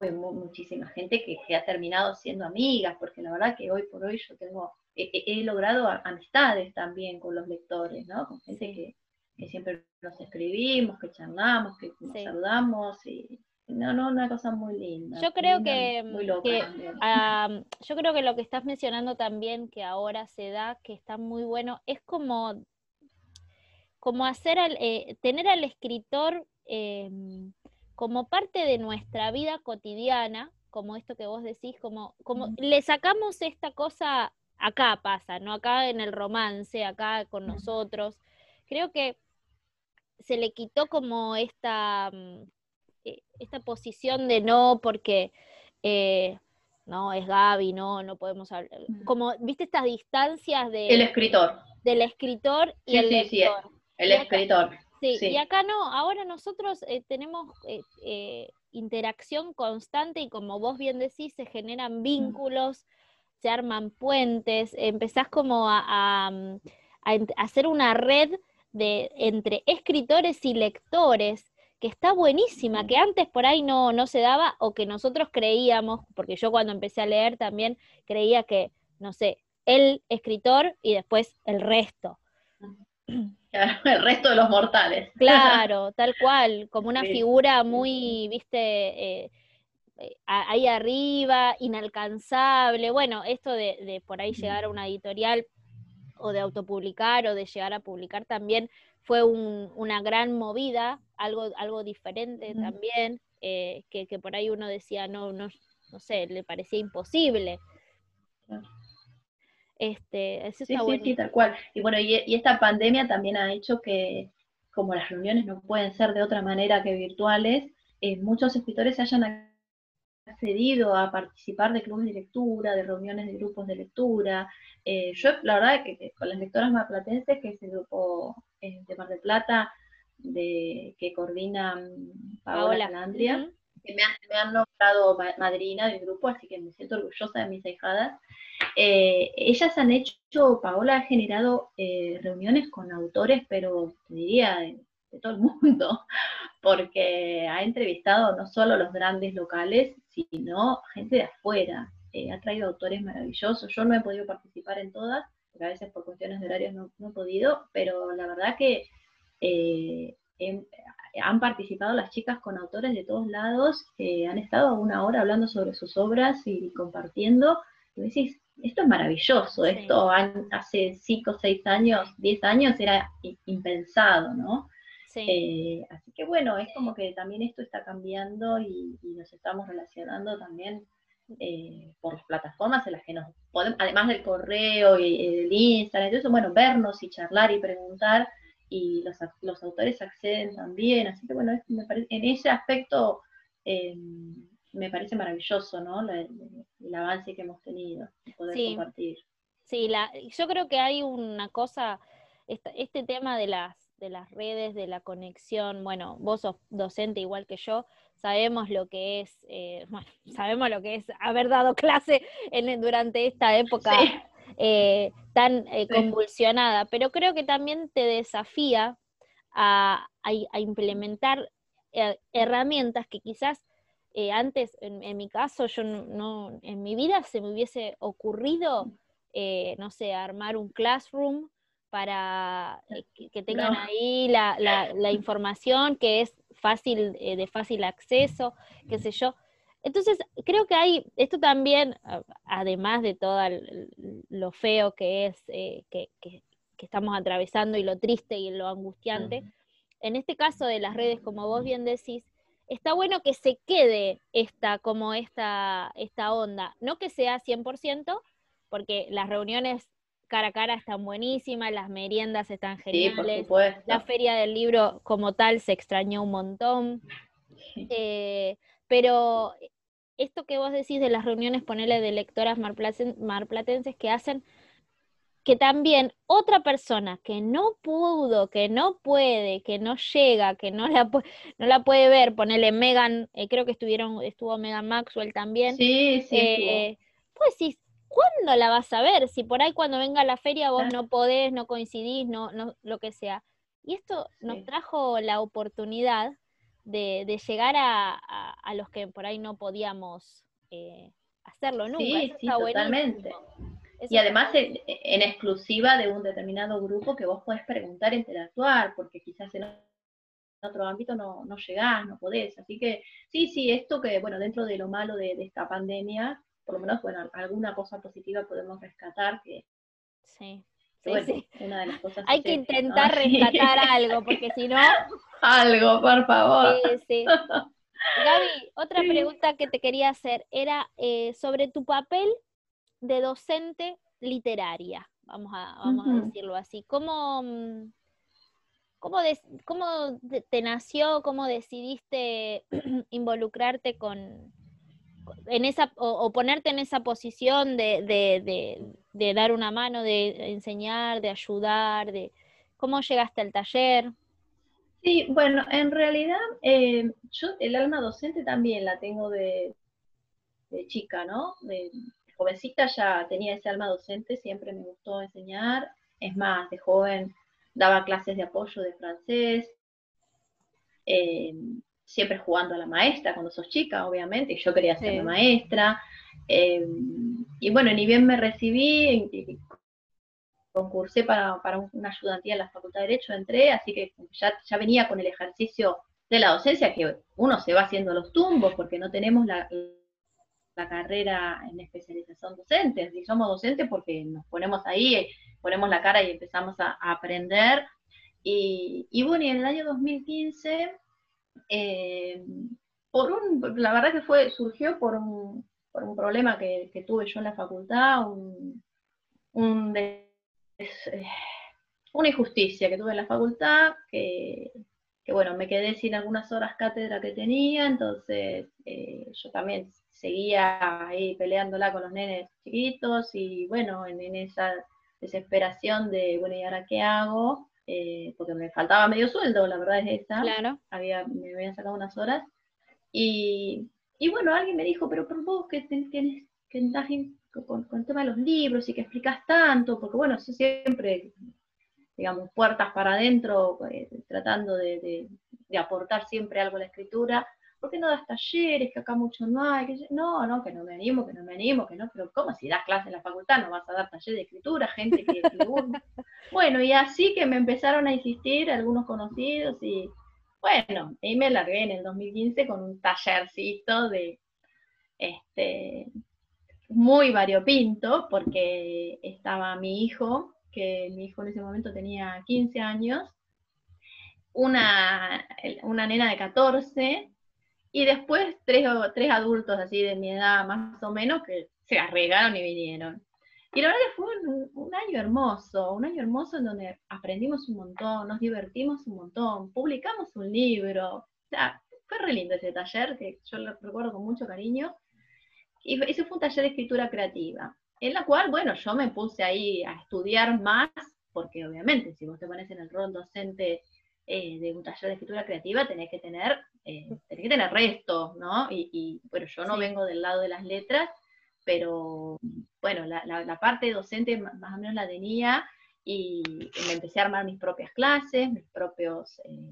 hay muchísima gente que, que, ha terminado siendo amigas, porque la verdad que hoy por hoy yo tengo, he, logrado amistades también con los lectores, ¿no? Con gente que, que siempre nos escribimos, que charlamos, que nos saludamos y no, no, una cosa muy linda. Yo creo que, yo creo que lo que estás mencionando también que ahora se da, que está muy bueno, es como, como hacer al, eh, tener al escritor em, como parte de nuestra vida cotidiana, como esto que vos decís, como, como le sacamos esta cosa, acá pasa, ¿no? Acá en el romance, acá con nosotros. Creo que se le quitó como esta, mm, esta posición de no, porque eh, no, es Gaby, no, no podemos hablar. Como, viste estas distancias de... El escritor. Del escritor y el lector. Sí, el escritor. sí, y acá no, ahora nosotros eh, tenemos interacción constante y como vos bien decís, se generan vínculos, se arman puentes, empezás como a, a mm, hacer una red de, entre escritores y lectores, que está buenísima, que antes por ahí no, no se daba o que nosotros creíamos, porque yo cuando empecé a leer también creía que, no sé, el escritor y después el resto. el resto de los mortales. Claro, tal cual, como una figura muy, viste, eh, eh, ahí arriba, inalcanzable. Bueno, esto de, de, por ahí llegar a una editorial o de autopublicar o de llegar a publicar también fue una gran movida, algo, algo diferente también, eh, que, por ahí uno decía, no, no, no sé, le parecía imposible. Este, eso sí, sí, sí, tal cual. Y bueno, y, esta pandemia también ha hecho que, como las reuniones no pueden ser de otra manera que virtuales, eh, muchos escritores hayan accedido a participar de clubes de lectura, de reuniones de grupos de lectura. Eh, yo, la verdad, que, con las lectoras maplatenses, que es el grupo eh, de Mar del Plata, de, que coordina mm, Paola Calandria, que me han, nombrado madrina del grupo, así que me siento orgullosa de mis hijadas. Eh, ellas han hecho, Paola ha generado reuniones con autores, pero te diría de todo el mundo, porque ha entrevistado no solo los grandes locales, sino gente de afuera. Eh, ha traído autores maravillosos. Yo no he podido participar en todas, porque a veces por cuestiones de horarios no, he podido, pero la verdad que eh, han participado las chicas con autores de todos lados, que han estado una hora hablando sobre sus obras y compartiendo. Y decís, esto es maravilloso, esto hace 5, 6 años, 10 años era impensado, ¿no? Eh, así que bueno, es como que también esto está cambiando y, nos estamos relacionando también eh, por las plataformas en las que nos podemos, además del correo y, el Instagram, entonces, bueno, vernos y charlar y preguntar, y los, los autores acceden también, así que bueno, me parece, en ese aspecto eh, me parece maravilloso, ¿no? el avance que hemos tenido, poder compartir. Sí, la, yo creo que hay una cosa, este tema de las de las redes, de la conexión. Bueno, vos sos docente igual que yo, sabemos lo que es, eh, bueno, sabemos lo que es haber dado clase en, durante esta época eh, tan eh, convulsionada, pero creo que también te desafía a, implementar eh, herramientas que quizás antes, en, mi caso, yo no, en mi vida se me hubiese ocurrido, no sé, armar un classroom para que, tengan ahí la, la, información que es fácil, de fácil acceso, qué sé yo. Entonces, creo que hay, esto también, además de todo lo feo que es, que, estamos atravesando y lo triste y lo angustiante, en este caso de las redes, como vos bien decís, está bueno que se quede esta, como esta, esta onda, no que sea 100%, porque las reuniones cara a cara están buenísimas, las meriendas están geniales, la feria del libro como tal se extrañó un montón, eh, pero esto que vos decís de las reuniones, ponerle de lectoras marplatenses que hacen que también otra persona que no pudo, que no puede, que no llega, que no la, no la puede ver, ponerle Megan, eh, creo que estuvieron, estuvo Megan Maxwell también. Sí, sí. Eh, pues sí, ¿cuándo la vas a ver? Si por ahí cuando venga la feria vos no podés, no coincidís, no, no, lo que sea. Y esto nos trajo la oportunidad de, llegar a, los que por ahí no podíamos eh, hacerlo nunca. Sí, sí, totalmente y además en, exclusiva de un determinado grupo que vos podés preguntar, interactuar, porque quizás en otro ámbito no, no llegás, no podés. Así que sí, sí, esto que, bueno, dentro de lo malo de, esta pandemia, por lo menos, bueno, alguna cosa positiva podemos rescatar que... Sí. sí, Una de las cosas Hay que intentar rescatar algo, porque si no... algo, por favor. Sí, sí. Gaby, otra pregunta que te quería hacer era eh, sobre tu papel de docente literaria, vamos a, vamos a decirlo así. ¿Cómo, mm, cómo, cómo te nació, cómo decidiste involucrarte con, en esa, o, ponerte en esa posición de, de, de, dar una mano, de enseñar, de ayudar, de cómo llegaste al taller? Sí, bueno, en realidad eh, yo el alma docente también la tengo de, chica, ¿no? De, jovencita ya tenía ese alma docente, siempre me gustó enseñar. Es más, de joven daba clases de apoyo de francés, eh, siempre jugando a la maestra cuando sos chica, obviamente, y yo quería ser maestra. Eh, y bueno, ni bien me recibí, concursé para, una ayudantía en la Facultad de Derecho, entré, así que ya, ya venía con el ejercicio de la docencia, que uno se va haciendo los tumbos porque no tenemos la, la carrera en especialización docente. Y somos docentes porque nos ponemos ahí, ponemos la cara y empezamos a, aprender. Y, bueno, y en el año 2015, eh, por un, la verdad que fue, surgió por un, por un problema que, tuve yo en la facultad, un, eh, una injusticia que tuve en la facultad, que, bueno, me quedé sin algunas horas cátedra que tenía, entonces eh, yo también seguía ahí peleándola con los nenes chiquitos y bueno, en, esa desesperación de, bueno, ¿y ahora qué hago? Eh, porque me faltaba medio sueldo, la verdad es esa. Claro. Había, me habían sacado unas horas. Y, y bueno, alguien me dijo, pero por vos que tienes que entrar con, con, el tema de los libros y que explicas tanto, porque bueno, siempre, digamos, puertas para adentro, eh, tratando de, de, aportar siempre algo a la escritura. ¿Por qué no das talleres? Que acá mucho no hay. Que no, no, que no me animo, que no me animo, que no. Pero ¿cómo si das clases en la facultad no vas a dar taller de escritura? Gente que... bueno, y así que me empezaron a insistir algunos conocidos y bueno, y me largué en el 2015 con un tallercito de, este, muy variopinto, porque estaba mi hijo, que mi hijo en ese momento tenía 15 años, una, una nena de 14, y después tres, tres adultos así de mi edad más o menos que se arreglaron y vinieron. Y la verdad que fue un, año hermoso, un año hermoso en donde aprendimos un montón, nos divertimos un montón, publicamos un libro. O sea, fue re lindo ese taller, que yo lo recuerdo con mucho cariño. Y ese fue un taller de escritura creativa, en la cual, bueno, yo me puse ahí a estudiar más, porque obviamente si vos te pones en el rol docente eh, de un taller de escritura creativa tenés que tener, eh, tenés que tener resto, ¿no? Y, y bueno, yo no vengo del lado de las letras, pero bueno, la, la, parte docente más o menos la tenía y me empecé a armar mis propias clases, mis propios, eh,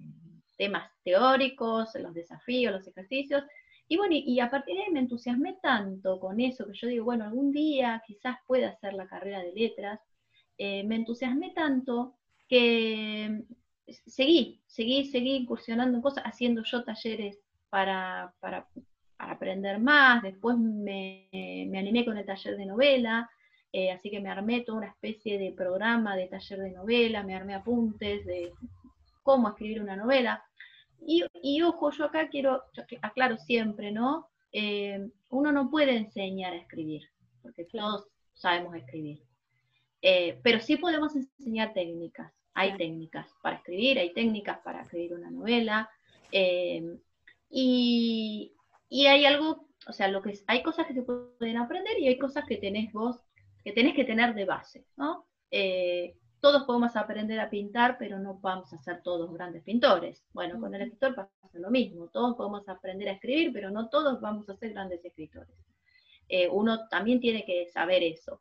temas teóricos, los desafíos, los ejercicios. Y bueno, y, a partir de ahí me entusiasmé tanto con eso, que yo digo, bueno, algún día quizás pueda hacer la carrera de letras. Eh, me entusiasmé tanto que seguí, seguí, seguí incursionando en cosas, haciendo yo talleres para, para, aprender más. Después me, me, animé con el taller de novela, eh, así que me armé toda una especie de programa de taller de novela, me armé apuntes de cómo escribir una novela. Y, ojo, yo acá quiero, aclaro siempre, ¿no? Eh, uno no puede enseñar a escribir, porque todos sabemos escribir. Eh, pero sí podemos enseñar técnicas. Hay técnicas para escribir, hay técnicas para escribir una novela. Eh, y, hay algo, o sea, lo que hay cosas que se pueden aprender y hay cosas que tenés vos, que tenés que tener de base, ¿no? todos podemos aprender a pintar, pero no vamos a ser todos grandes pintores. Bueno, con el escritor pasa lo mismo. Todos podemos aprender a escribir, pero no todos vamos a ser grandes escritores. Eh, uno también tiene que saber eso.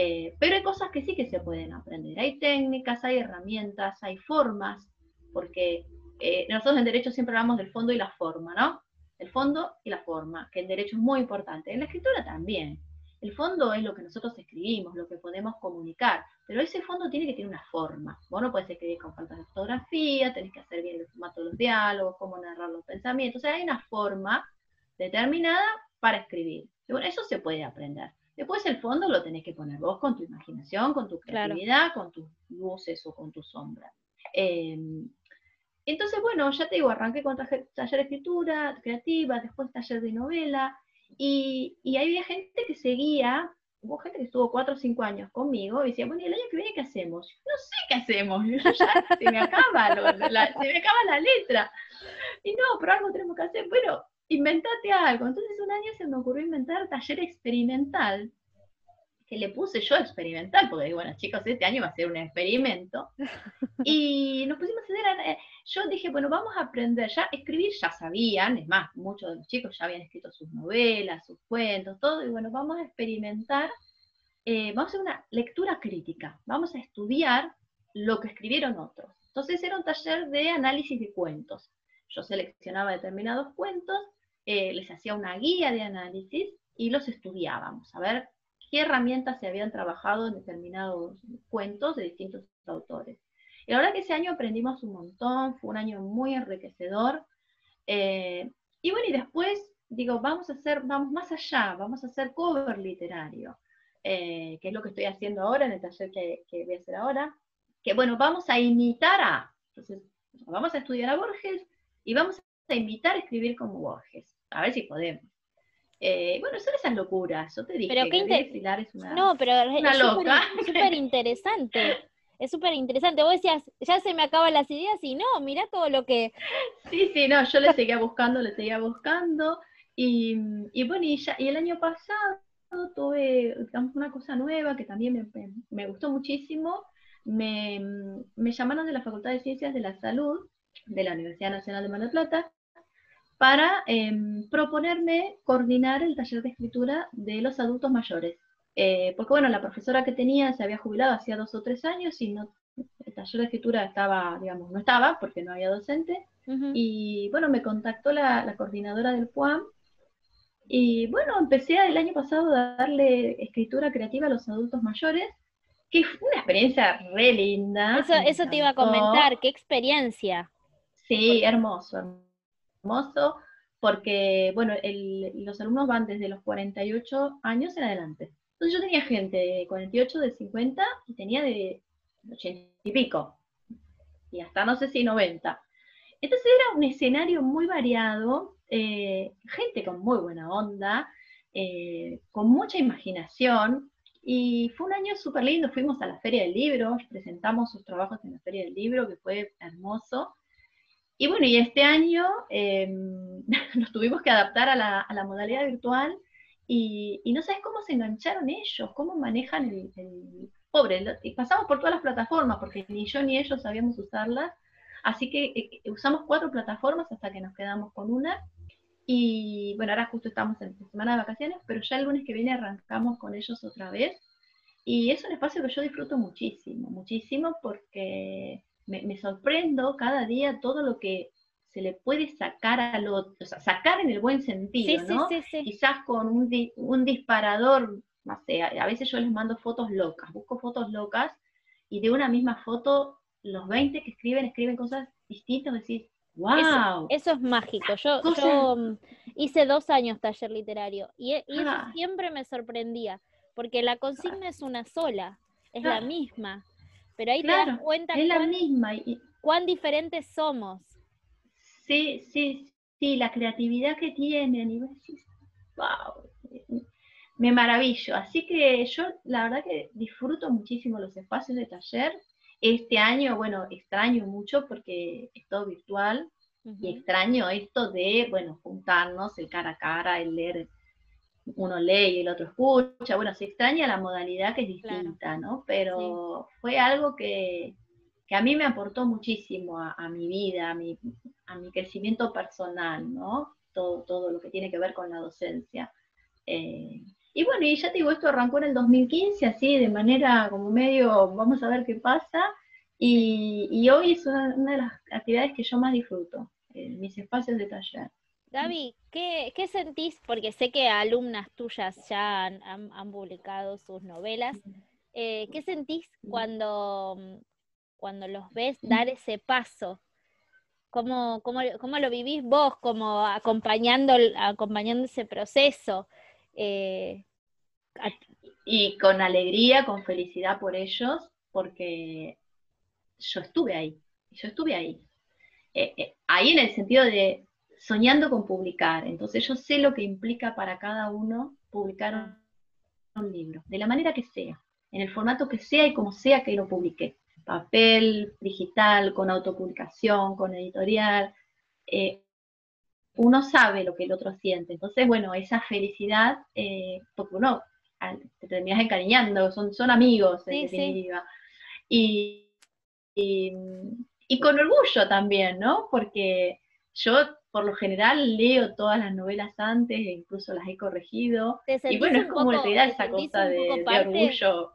Eh, pero hay cosas que sí que se pueden aprender. Hay técnicas, hay herramientas, hay formas, porque eh, nosotros en derecho siempre hablamos del fondo y la forma, ¿no? El fondo y la forma, que en derecho es muy importante. En la escritura también. El fondo es lo que nosotros escribimos, lo que podemos comunicar, pero ese fondo tiene que tener una forma. Vos no puedes escribir con falta de ortografía, tenés que hacer bien el formato de los diálogos, cómo narrar los pensamientos. O sea, hay una forma determinada para escribir. bueno, eso se puede aprender. Después el fondo lo tenés que poner vos con tu imaginación, con tu creatividad, con tus luces o con tus sombras. Em, entonces, bueno, ya te digo, arranqué con taller, de escritura creativa, después taller de novela, y, y había gente que seguía, hubo gente que estuvo cuatro o cinco años conmigo y decía, bueno, ¿y el año que viene qué hacemos? no sé qué hacemos, se me acaba, la, se me acaba la letra. Y no, pero algo tenemos que hacer. Bueno, inventate algo. Entonces un año se me ocurrió inventar taller experimental que le puse yo experimental, porque bueno, chicos, este año va a ser un experimento. Y nos pusimos a hacer, eh, yo dije, bueno, vamos a aprender, ya escribir ya sabían, es más, muchos de los chicos ya habían escrito sus novelas, sus cuentos, todo, y bueno, vamos a experimentar, eh, vamos a hacer una lectura crítica, vamos a estudiar lo que escribieron otros. Entonces era un taller de análisis de cuentos. Yo seleccionaba determinados cuentos, eh, les hacía una guía de análisis y los estudiábamos, a ver qué herramientas se habían trabajado en determinados cuentos de distintos autores. Y la verdad que ese año aprendimos un montón, fue un año muy enriquecedor. Eh, y bueno, y después digo, vamos a hacer, vamos más allá, vamos a hacer cover literario, eh, que es lo que estoy haciendo ahora en el taller que, que, voy a hacer ahora. Que bueno, vamos a imitar a, entonces, vamos a estudiar a Borges y vamos a imitar a escribir como Borges, a ver si podemos. Eh, bueno, son esas locuras. Yo te dije pero qué es una, no, pero una es loca. Súper interesante. Es súper interesante. Vos decías, ya se me acaban las ideas y no, mirá todo lo que. Sí, sí, no, yo le seguía buscando, le seguía buscando. Y, y bueno, y, ya, y el año pasado tuve digamos, una cosa nueva que también me, me gustó muchísimo. Me, me, llamaron de la Facultad de Ciencias de la Salud de la Universidad Nacional de Mar del Plata para em, proponerme coordinar el taller de escritura de los adultos mayores. Eh, porque bueno, la profesora que tenía se había jubilado hacía dos o tres años y no, el taller de escritura estaba, digamos, no estaba porque no había docente. Y bueno, me contactó la, coordinadora del PUAM y bueno, empecé el año pasado a darle escritura creativa a los adultos mayores, que fue una experiencia re linda. Eso, eso te iba a comentar, qué experiencia. Sí, hermoso, hermoso hermoso, porque, bueno, los alumnos van desde los 48 años en adelante. Entonces yo tenía gente de 48, de 50 y tenía de 80 y pico, y hasta no sé si 90. Entonces era un escenario muy variado, eh, gente con muy buena onda, eh, con mucha imaginación, y fue un año súper lindo, fuimos a la Feria del Libro, presentamos sus trabajos en la Feria del Libro, que fue hermoso, y bueno, y este año em, nos tuvimos que adaptar a la, modalidad virtual y, no sabes cómo se engancharon ellos, cómo manejan el, pobre. Y pasamos por todas las plataformas porque ni yo ni ellos sabíamos usarlas. Así que eh, eh, usamos cuatro plataformas hasta que nos quedamos con una. Y bueno, ahora justo estamos en semana de vacaciones, pero ya el lunes que viene arrancamos con ellos otra vez. Y es un espacio que yo disfruto muchísimo, muchísimo porque me, sorprendo cada día todo lo que se le puede sacar al otro, o sea, sacar en el buen sentido, ¿no? Quizás con un, un disparador, no sé, a veces yo les mando fotos locas, busco fotos locas y de una misma foto, los 20 que escriben, escriben cosas distintas, decís, wow. Eso, es mágico. Yo, yo, mm, hice dos años taller literario y, e, eso ah. siempre me sorprendía, porque la consigna es una sola, es la misma, pero ahí te das cuenta es la misma. cuán diferentes somos. Sí, sí, sí, la creatividad que tienen, y decís, wow, me maravillo. Así que yo la verdad que disfruto muchísimo los espacios de taller. Este año, bueno, extraño mucho porque es todo virtual y extraño esto de, bueno, juntarnos el cara a cara, el leer, uno lee y el otro escucha. Bueno, se extraña la modalidad que es distinta, ¿no? Pero fue algo que, a mí me aportó muchísimo a, mi vida, a mi, a mi, crecimiento personal, ¿no? Todo, todo lo que tiene que ver con la docencia. Eh, y bueno, y ya te digo, esto arrancó en el 2015, así de manera como medio, vamos a ver qué pasa. Y, hoy es una, de las actividades que yo más disfruto, mis espacios de taller. Gaby, ¿qué, sentís? Porque sé que alumnas tuyas ya han, publicado sus novelas. Eh, ¿Qué sentís cuando, cuando los ves dar ese paso? ¿Cómo, cómo, cómo lo vivís vos como acompañando, acompañando ese proceso? Eh, y con alegría, con felicidad por ellos, porque yo estuve ahí, yo estuve ahí. Eh, ahí en el sentido de soñando con publicar. Entonces yo sé lo que implica para cada uno publicar un, libro, de la manera que sea, en el formato que sea y como sea que lo publique. Papel, digital, con autopublicación, con editorial. Eh, uno sabe lo que el otro siente. Entonces, bueno, esa felicidad, porque uno te terminas encariñando, son, son amigos en definitiva. Y, y, con orgullo también, ¿no? Porque yo por lo general leo todas las novelas antes, e incluso las he corregido. Y bueno, es como poco, da esa cosa de, orgullo.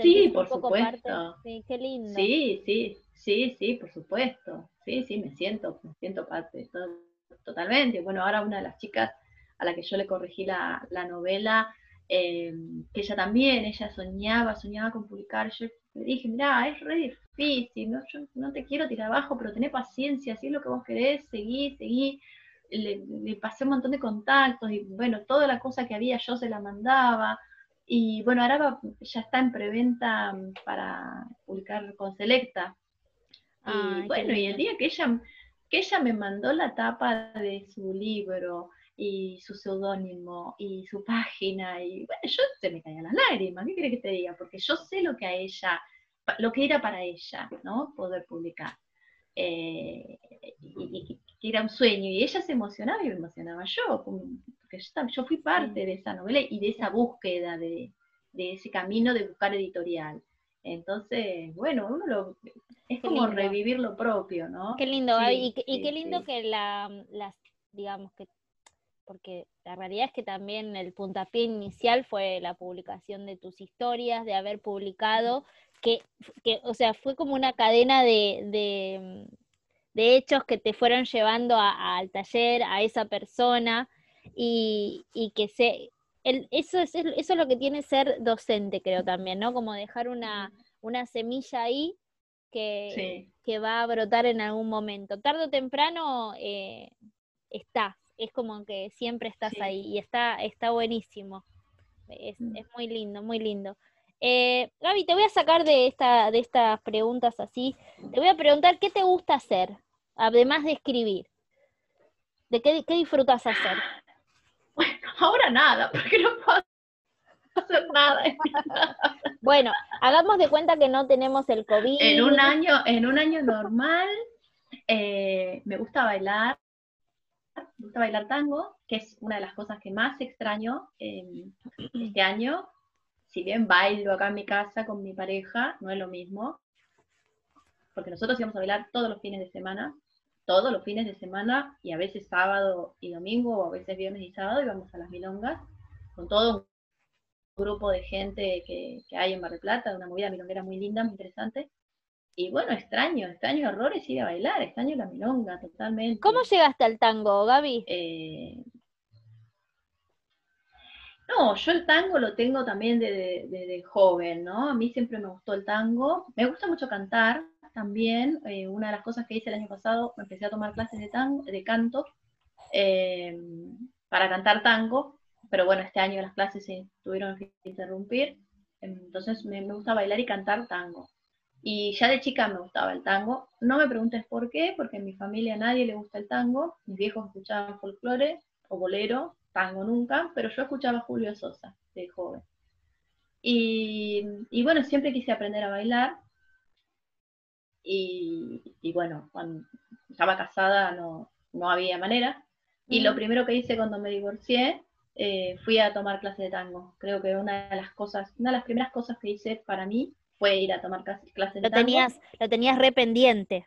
sí, por supuesto. Sí, qué lindo. Sí, sí, sí, sí, por supuesto. Sí, sí, me siento, me siento parte, totalmente. Bueno, ahora una de las chicas a la que yo le corregí la, la novela, eh, que ella también, ella soñaba, soñaba con publicar. Yo le dije, mira, es re difícil, ¿no? yo no te quiero tirar abajo, pero tené paciencia, si es lo que vos querés, seguí, seguí. Le, pasé un montón de contactos y bueno, toda la cosa que había yo se la mandaba. Y bueno, ahora ya está en preventa para publicar con Selecta. y bueno, y el día que ella, que ella me mandó la tapa de su libro, y su seudónimo y su página y bueno, yo se me caían las lágrimas, ¿qué quiere que te diga? Porque yo sé lo que a ella, lo que era para ella, ¿no? Poder publicar. Eh, y, que era un sueño, y ella se emocionaba y me emocionaba yo, porque yo, fui parte de esa novela y de esa búsqueda, de, ese camino de buscar editorial. Entonces, bueno, uno lo, es como revivir lo propio, ¿no? Qué lindo, y, qué lindo que la, las, digamos, que porque la realidad es que también el puntapié inicial fue la publicación de tus historias, de haber publicado, que, o sea, fue como una cadena de, hechos que te fueron llevando al taller, a esa persona, y, que se, eso, es, eso es lo que tiene ser docente, creo también, ¿no? Como dejar una, semilla ahí que, que, va a brotar en algún momento. Tarde o temprano eh, está, es como que siempre estás ahí y está, está buenísimo. Es, mm. muy lindo, muy lindo. Eh, Gaby, te voy a sacar de, esta, de estas preguntas así. Te voy a preguntar qué te gusta hacer, además de escribir. ¿De qué, qué disfrutas hacer? Bueno, ahora nada, porque no puedo hacer nada. bueno, hagamos de cuenta que no tenemos el COVID. En un año, en un año normal, eh, me gusta bailar, me gusta bailar tango, que es una de las cosas que más extraño este año. Si bien bailo acá en mi casa con mi pareja, no es lo mismo, porque nosotros íbamos a bailar todos los fines de semana, todos los fines de semana, y a veces sábado y domingo, o a veces viernes y sábado, íbamos a las milongas, con todo un grupo de gente que, hay en Bar Plata, una movida milonguera muy linda, muy interesante. Y bueno, extraño, extraño errores ir a bailar, extraño la milonga totalmente. ¿Cómo llegaste al tango, Gaby? Eh, no, yo el tango lo tengo también desde joven, ¿no? A mí siempre me gustó el tango. Me gusta mucho cantar también. Eh, una de las cosas que hice el año pasado, empecé a tomar clases de, tango, de canto eh, para cantar tango, pero bueno, este año las clases se tuvieron que interrumpir. Entonces me gusta bailar y cantar tango. Y ya de chica me gustaba el tango. No me preguntes por qué, porque en mi familia a nadie le gusta el tango. Mis viejos escuchaban folclore o bolero, tango nunca, pero yo escuchaba Julio Sosa de joven. Y, bueno, siempre quise aprender a bailar. Y, bueno, cuando estaba casada no, no había manera. Y lo mm. primero que hice cuando me divorcié, eh, fui a tomar clase de tango. Creo que una de las cosas, una de las primeras cosas que hice para mí fue ir a tomar clases de lo Tenías, lo tenías rependiente.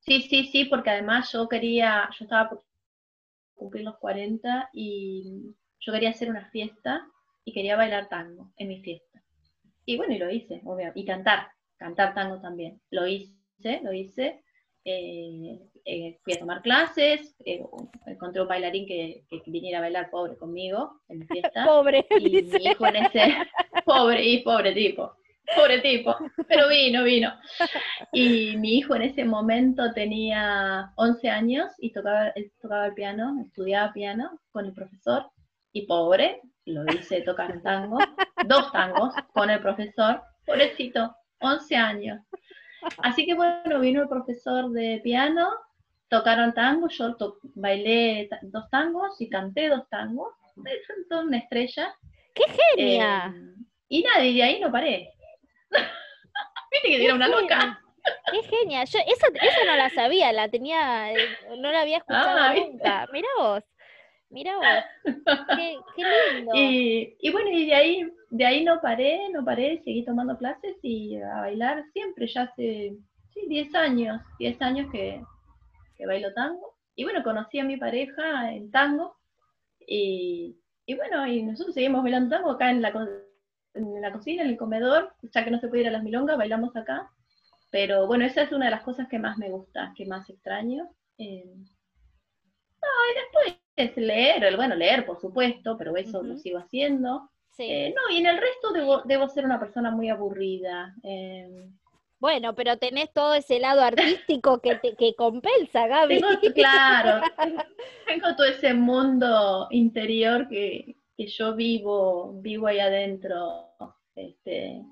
Sí, sí, sí, porque además yo quería, yo estaba por cumplir los 40 y yo quería hacer una fiesta y quería bailar tango en mi fiesta. Y bueno, y lo hice, obviamente, y cantar, cantar tango también. Lo hice, lo hice. Eh, eh, fui a tomar clases, eh, encontré un bailarín que, viniera a bailar pobre conmigo en mi fiesta. pobre. Y mi hijo en ese, pobre y pobre tipo. Pobre tipo, pero vino, vino. Y mi hijo en ese momento tenía 11 años y tocaba, tocaba el piano, estudiaba piano con el profesor. Y pobre, lo hice tocar un tango, dos tangos con el profesor, pobrecito, 11 años. Así que bueno, vino el profesor de piano, tocaron tango, yo bailé dos tangos y canté dos tangos, toda una estrella. ¡Qué genia! Eh, y nadie de ahí no paré. Viste que era una loca. Qué genial. Yo esa, no la sabía, la tenía, eh, no la había escuchado ah, nunca. Mira vos, mira vos. Qué, lindo. Y, bueno, y de ahí, de ahí no paré, no paré, seguí tomando clases y a bailar siempre, ya hace sí, 10 años, 10 años que, que bailo tango. Y bueno, conocí a mi pareja en tango. Y, y bueno, y nosotros seguimos bailando tango acá en la en la cocina, en el comedor, ya que no se puede ir a las milongas, bailamos acá. Pero bueno, esa es una de las cosas que más me gusta, que más extraño. Eh, no, y después leer, bueno, leer por supuesto, pero eso lo sigo haciendo. Eh, no, y en el resto debo, debo ser una persona muy aburrida. Eh, bueno, pero tenés todo ese lado artístico que, te, que compensa, Gaby. claro, tengo todo ese mundo interior que, que yo vivo, vivo ahí adentro, este,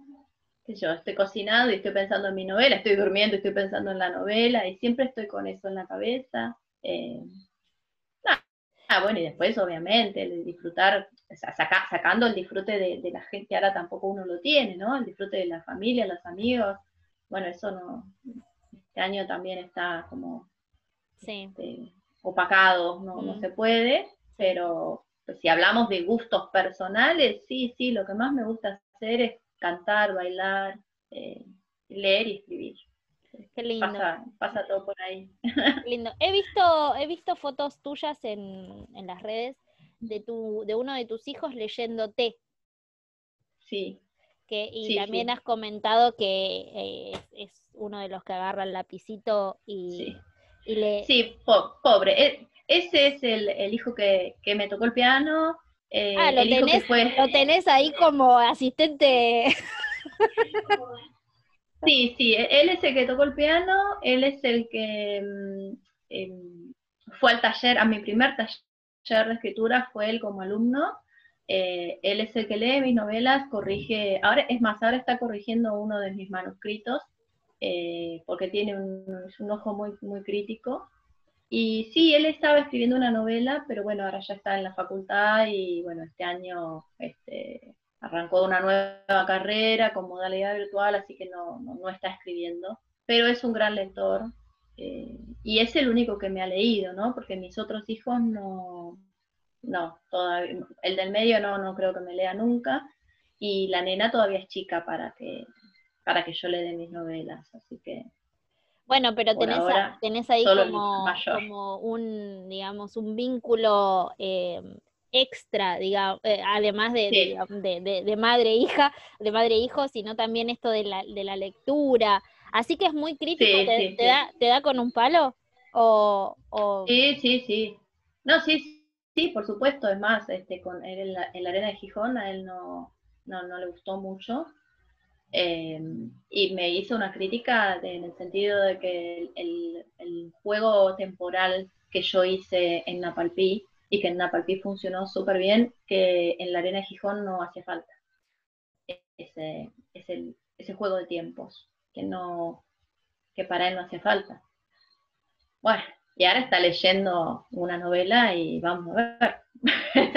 que yo estoy cocinando y estoy pensando en mi novela, estoy durmiendo y estoy pensando en la novela y siempre estoy con eso en la cabeza. Eh, ah, bueno, y después obviamente el disfrutar, sacando el disfrute de, la gente, ahora tampoco uno lo tiene, ¿no? El disfrute de la familia, los amigos, bueno, eso no, este año también está como este, opacado, no, no mm. se puede, pero si hablamos de gustos personales, sí, sí, lo que más me gusta hacer es cantar, bailar, eh, leer y escribir. Qué lindo. Pasa, todo por ahí. lindo. He visto, he visto fotos tuyas en, las redes de, tu, de uno de tus hijos leyéndote. Sí. Que, y también has comentado que eh, es, uno de los que agarra el lapicito y, y le... Sí, pobre. Eh, ese es el, hijo que, me tocó el piano. Eh, ah, lo, tenés, lo tenés ahí como asistente. Sí, sí, él es el que tocó el piano, él es el que mm, em, fue al taller, a mi primer taller de escritura fue él como alumno. Eh, él es el que lee mis novelas, corrige, ahora es más, ahora está corrigiendo uno de mis manuscritos, eh, porque tiene un, un, ojo muy, muy crítico. Y sí, él estaba escribiendo una novela, pero bueno, ahora ya está en la facultad y bueno, este año este, arrancó una nueva carrera con modalidad virtual, así que no, no, está escribiendo. Pero es un gran lector eh, y es el único que me ha leído, ¿no? Porque mis otros hijos no, no, todavía, el del medio no, no creo que me lea nunca y la nena todavía es chica para que, para que yo le dé mis novelas, así que bueno, pero tenés, ahí como, un, digamos, un vínculo eh, extra, digamos, eh, además de, de, madre-hija, de madre-hijo, sino también esto de la, de la lectura. Así que es muy crítico, te, Da, ¿te da con un palo? O, Sí, sí, sí. No, sí, sí, por supuesto. Es más, este, con él en la, arena de Gijón a él no, no, no le gustó mucho. Em, y me hizo una crítica en el sentido de que el, el, juego temporal que yo hice en Napalpí y que en Napalpí funcionó súper bien, que en la arena de Gijón no hacía falta ese, ese, ese juego de tiempos, que no que para él no hacía falta. Bueno, y ahora está leyendo una novela y vamos a ver.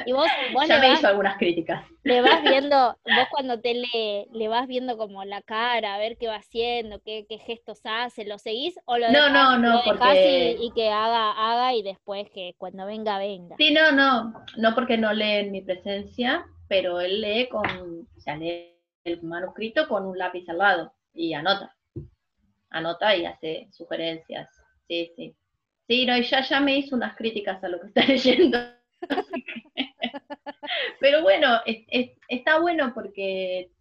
Y vos, ya me hizo algunas críticas. Le vas viendo, vos cuando te lee, le vas viendo como la cara, a ver qué va haciendo, qué, qué gestos hace, ¿lo seguís o lo No, no, no, porque... y, que haga, haga y después que cuando venga, venga? Sí, no, no, no porque no lee en mi presencia, pero él lee con, o sea, lee el manuscrito con un lápiz al lado y anota. Anota y hace sugerencias. Sí, sí. Sí, no, y ya, ya me hizo unas críticas a lo que está leyendo. Pero bueno, está bueno porque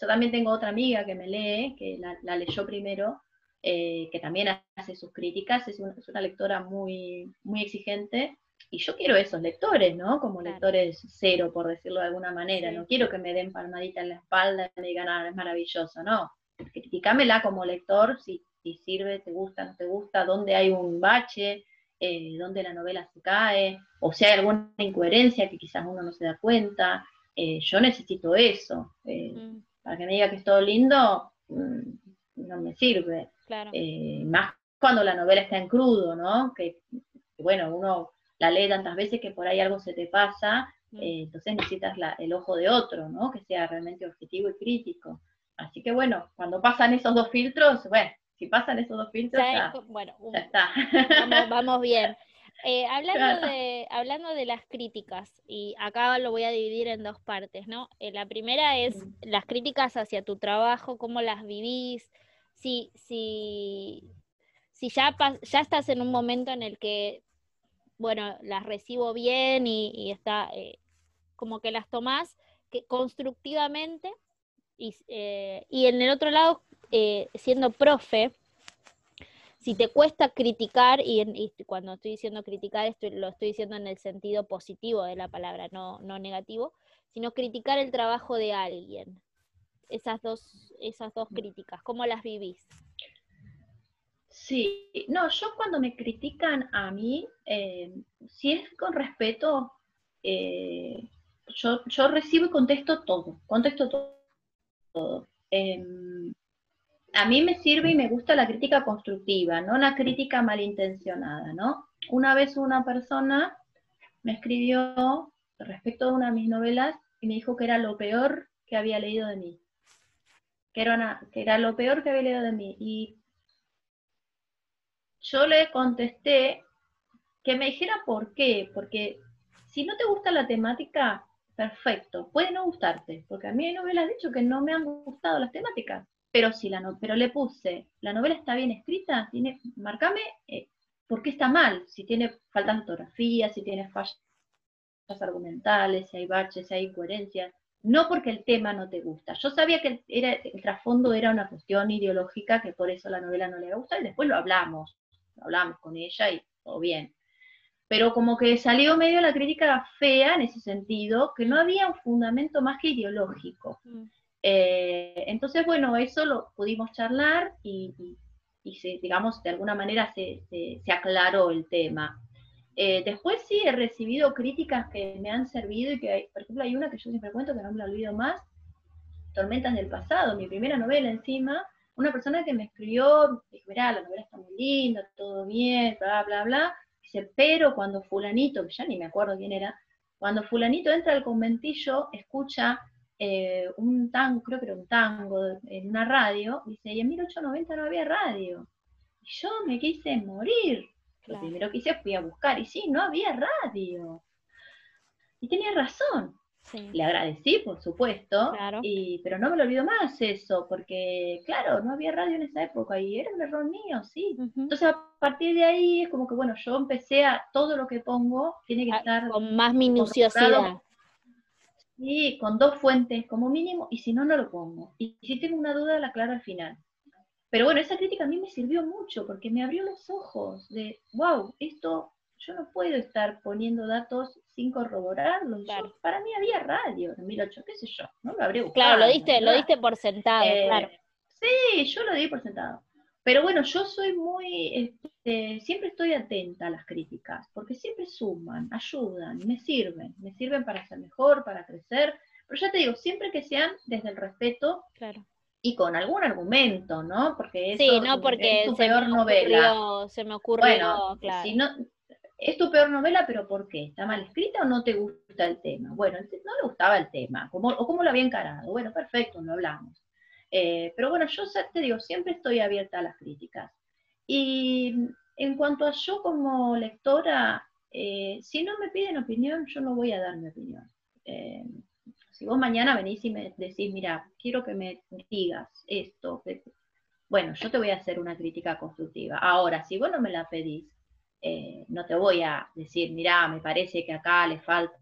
yo también tengo otra amiga que me lee, que la, leyó primero, eh, que también hace sus críticas, es una, lectora muy, muy exigente, y yo quiero esos lectores, ¿no? Como lectores cero, por decirlo de alguna manera, no quiero que me den palmadita en la espalda y me digan, ah, es maravilloso, no, criticámela como lector si si sirve, te gusta, no te gusta, dónde hay un bache, eh, dónde la novela se cae, o si hay alguna incoherencia que quizás uno no se da cuenta. Eh, yo necesito eso. Eh, mm. Para que me diga que es todo lindo, mm, no me sirve. más cuando la novela está en crudo, ¿no? Que, bueno, uno la lee tantas veces que por ahí algo se te pasa, mm. entonces necesitas el ojo de otro, ¿no? Que sea realmente objetivo y crítico. Así que bueno, cuando pasan esos dos filtros, bueno, si pasan esos dos filtros, ya, bueno, está. Vamos, bien. Eh, hablando, de, hablando de las críticas, y acá lo voy a dividir en dos partes, ¿no? Eh, la primera es las críticas hacia tu trabajo, cómo las vivís, si, si, si ya, ya estás en un momento en el que, bueno, las recibo bien y, está eh, como que las tomás que, constructivamente, y, y en el otro lado, eh, siendo profe, si te cuesta criticar, y, cuando estoy diciendo criticar, lo estoy diciendo en el sentido positivo de la palabra, no, no negativo, sino criticar el trabajo de alguien. Esas dos, esas dos críticas, ¿cómo las vivís? Sí, no, yo cuando me critican a mí, eh, si es con respeto, eh, yo, yo, recibo y contesto todo, contesto todo. todo. Em, a mí me sirve y me gusta la crítica constructiva, no la crítica malintencionada, ¿no? Una vez una persona me escribió respecto de una de mis novelas y me dijo que era lo peor que había leído de mí. Que era, que era lo peor que había leído de mí. Y yo le contesté que me dijera por qué, porque si no te gusta la temática, perfecto, puede no gustarte, porque a mí hay novelas dicho que no me han gustado las temáticas, pero la no, pero le puse, la novela está bien escrita, tiene, marcame eh, por qué está mal, si tiene falta de ortografía, si tiene fallas argumentales, si hay baches, si hay incoherencias, no porque el tema no te gusta. Yo sabía que el, el trasfondo era una cuestión ideológica, que por eso la novela no le gusta, y después lo hablamos, lo hablamos con ella y todo bien. Pero como que salió medio la crítica fea en ese sentido, que no había un fundamento más que ideológico. Mm. Eh, entonces, bueno, eso lo pudimos charlar y, digamos, de alguna manera se, aclaró el tema. Eh, después sí he recibido críticas que me han servido y que, por ejemplo, hay una que yo siempre cuento que no me la olvido más, Tormentas del pasado, mi primera novela encima, una persona que me escribió, dijo, mirá, la novela está muy linda, todo bien, bla, bla, bla, dice, pero cuando fulanito, que ya ni me acuerdo quién era, cuando fulanito entra al conventillo, escucha eh, un tango, creo que era un tango en una radio, dice, y en 1890 no había radio. Y yo me quise morir. Lo primero que hice fui a buscar, y sí, no había radio. Y tenía razón. Le agradecí, por supuesto, y, pero no me lo olvido más eso, porque claro, no había radio en esa época y era un error mío, sí. Entonces a partir de ahí es como que, bueno, yo empecé a, todo lo que pongo tiene que estar... Con más minuciosidad. Sí, con dos fuentes como mínimo, y si no, no lo pongo. Y si tengo una duda, la aclaro al final. Pero bueno, esa crítica a mí me sirvió mucho porque me abrió los ojos de, wow, esto yo no puedo estar poniendo datos sin corroborarlos. para mí había radio en 2008, qué sé yo, no lo habría buscado. Claro, lo diste, lo diste por sentado, eh, claro. Sí, yo lo di por sentado. Pero bueno, yo soy muy, este, siempre estoy atenta a las críticas, porque siempre suman, ayudan, me sirven, me sirven para ser mejor, para crecer. Pero ya te digo, siempre que sean desde el respeto claro. y con algún argumento, ¿no? Porque eso sí, no porque es tu peor novela. se me ocurrió, bueno, claro. si no, es tu peor novela, pero ¿por qué? ¿Está mal escrita o no te gusta el tema? Bueno, no le gustaba el tema, o cómo lo había encarado. Bueno, perfecto, lo hablamos. Eh, pero bueno, yo te digo, siempre estoy abierta a las críticas. Y en cuanto a yo como lectora, eh, si no me piden opinión, yo no voy a dar mi opinión. Eh, si vos mañana venís y me decís, mira, quiero que me digas esto, bueno, yo te voy a hacer una crítica constructiva. Ahora, si vos no me la pedís, no te voy a decir, mira, me parece que acá le falta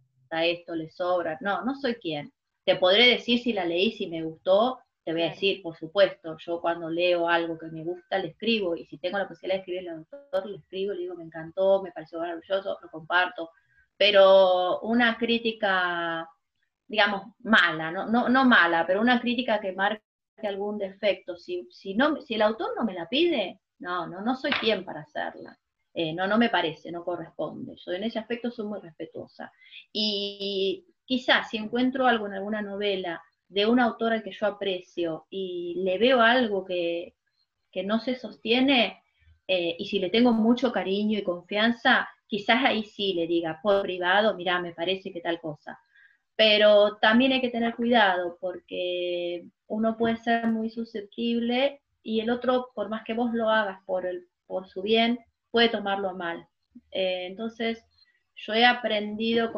esto, le sobra. No, no soy quien. Te podré decir si la leí, si me gustó, te voy a decir, por supuesto, yo cuando leo algo que me gusta, le escribo, y si tengo la posibilidad de escribirle al autor, le escribo, le digo, me encantó, me pareció maravilloso, lo comparto, pero una crítica, digamos, mala, no, no, no mala, pero una crítica que marque algún defecto, si, si, no, si el autor no me la pide, no, no, no soy quien para hacerla. Eh, no, no me parece, no corresponde. Yo en ese aspecto soy muy respetuosa. Y quizás si encuentro algo en alguna novela de un autor al que yo aprecio y le veo algo que, no se sostiene, eh, y si le tengo mucho cariño y confianza, quizás ahí sí le diga por privado, mira, me parece que tal cosa. Pero también hay que tener cuidado porque uno puede ser muy susceptible y el otro, por más que vos lo hagas por, el, por su bien, puede tomarlo mal. Eh, entonces, yo he aprendido